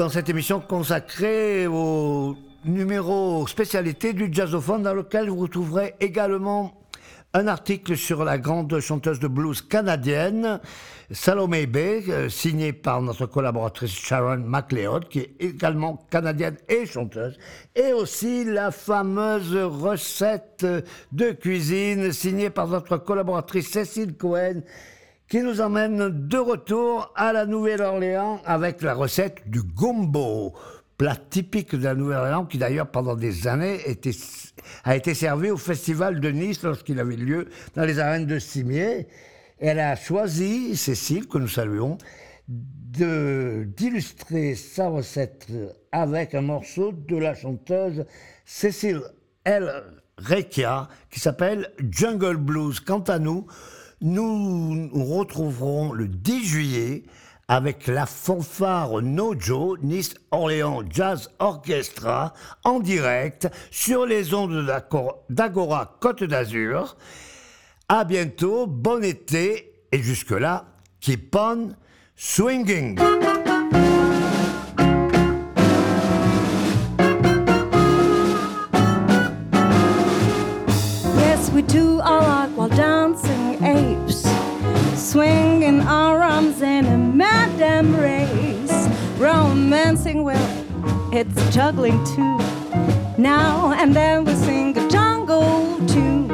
Dans cette émission consacrée au numéro spécialité du jazzophone dans lequel vous retrouverez également un article sur la grande chanteuse de blues canadienne, Salome Bay, euh, signé par notre collaboratrice Sharon McLeod, qui est également canadienne et chanteuse, et aussi la fameuse recette de cuisine signée par notre collaboratrice Cécile Cohen, qui nous emmène de retour à la Nouvelle-Orléans avec la recette du gumbo, plat typique de la Nouvelle-Orléans qui d'ailleurs pendant des années a été servi au festival de Nice lorsqu'il avait lieu dans les arènes de Cimier. Elle a choisi, Cécile, que nous saluons, d'illustrer sa recette avec un morceau de la chanteuse Cécile L. Rekia qui s'appelle Jungle Blues. Quant à nous, nous nous retrouverons le 10 juillet avec la fanfare Nojo Nice Orléans Jazz Orchestra en direct sur les ondes d'Agora Côte d'Azur. À bientôt, bon été et jusque-là, keep on swinging. Swinging our arms in a mad embrace, romancing. Well, it's juggling too. Now and then we sing a jungle tune.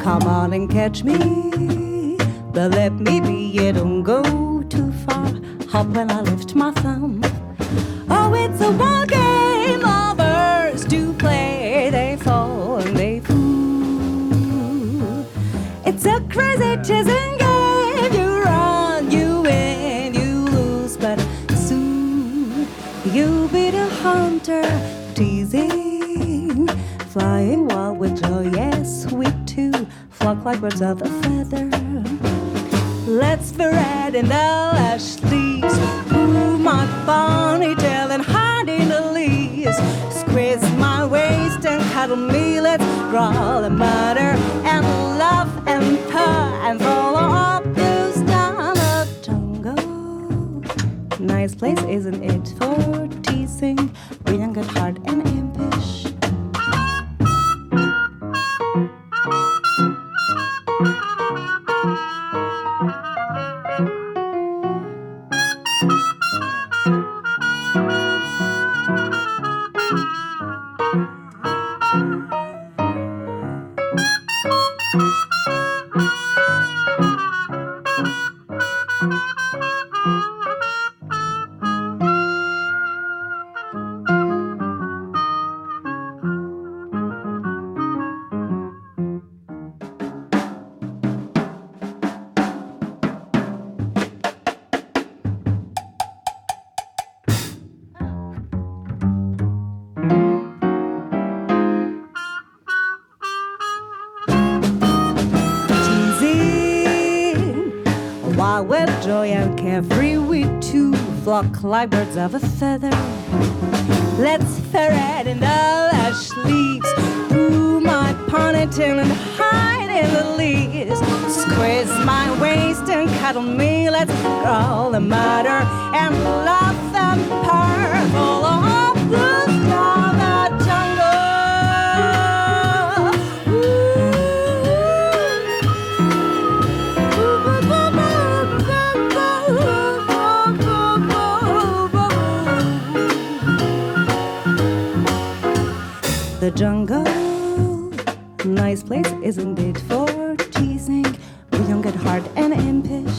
Come on and catch me, but let me be. You don't go too far. Hop when I lift my thumb. Oh, it's a wild game lovers do play. They fall and they fool. It's a crazy chasing hunter, teasing, flying wild with joy. Yes, we too flock like birds of a feather. Let's parade in the lush leaves. Move my ponytail and hide in the leaves. Squeeze my waist and cuddle me. Let's growl and mutter and laugh and purr and follow up the jungle. Nice place, isn't it, for teasing? that hard and like birds of a feather. Let's ferret in the lush leaves, pull my ponytail and hide in the leaves. Squeeze my waist and cuddle me. Let's growl and mutter and laugh and purr. Jungle, nice place, isn't it for teasing? We don't get heart and impish.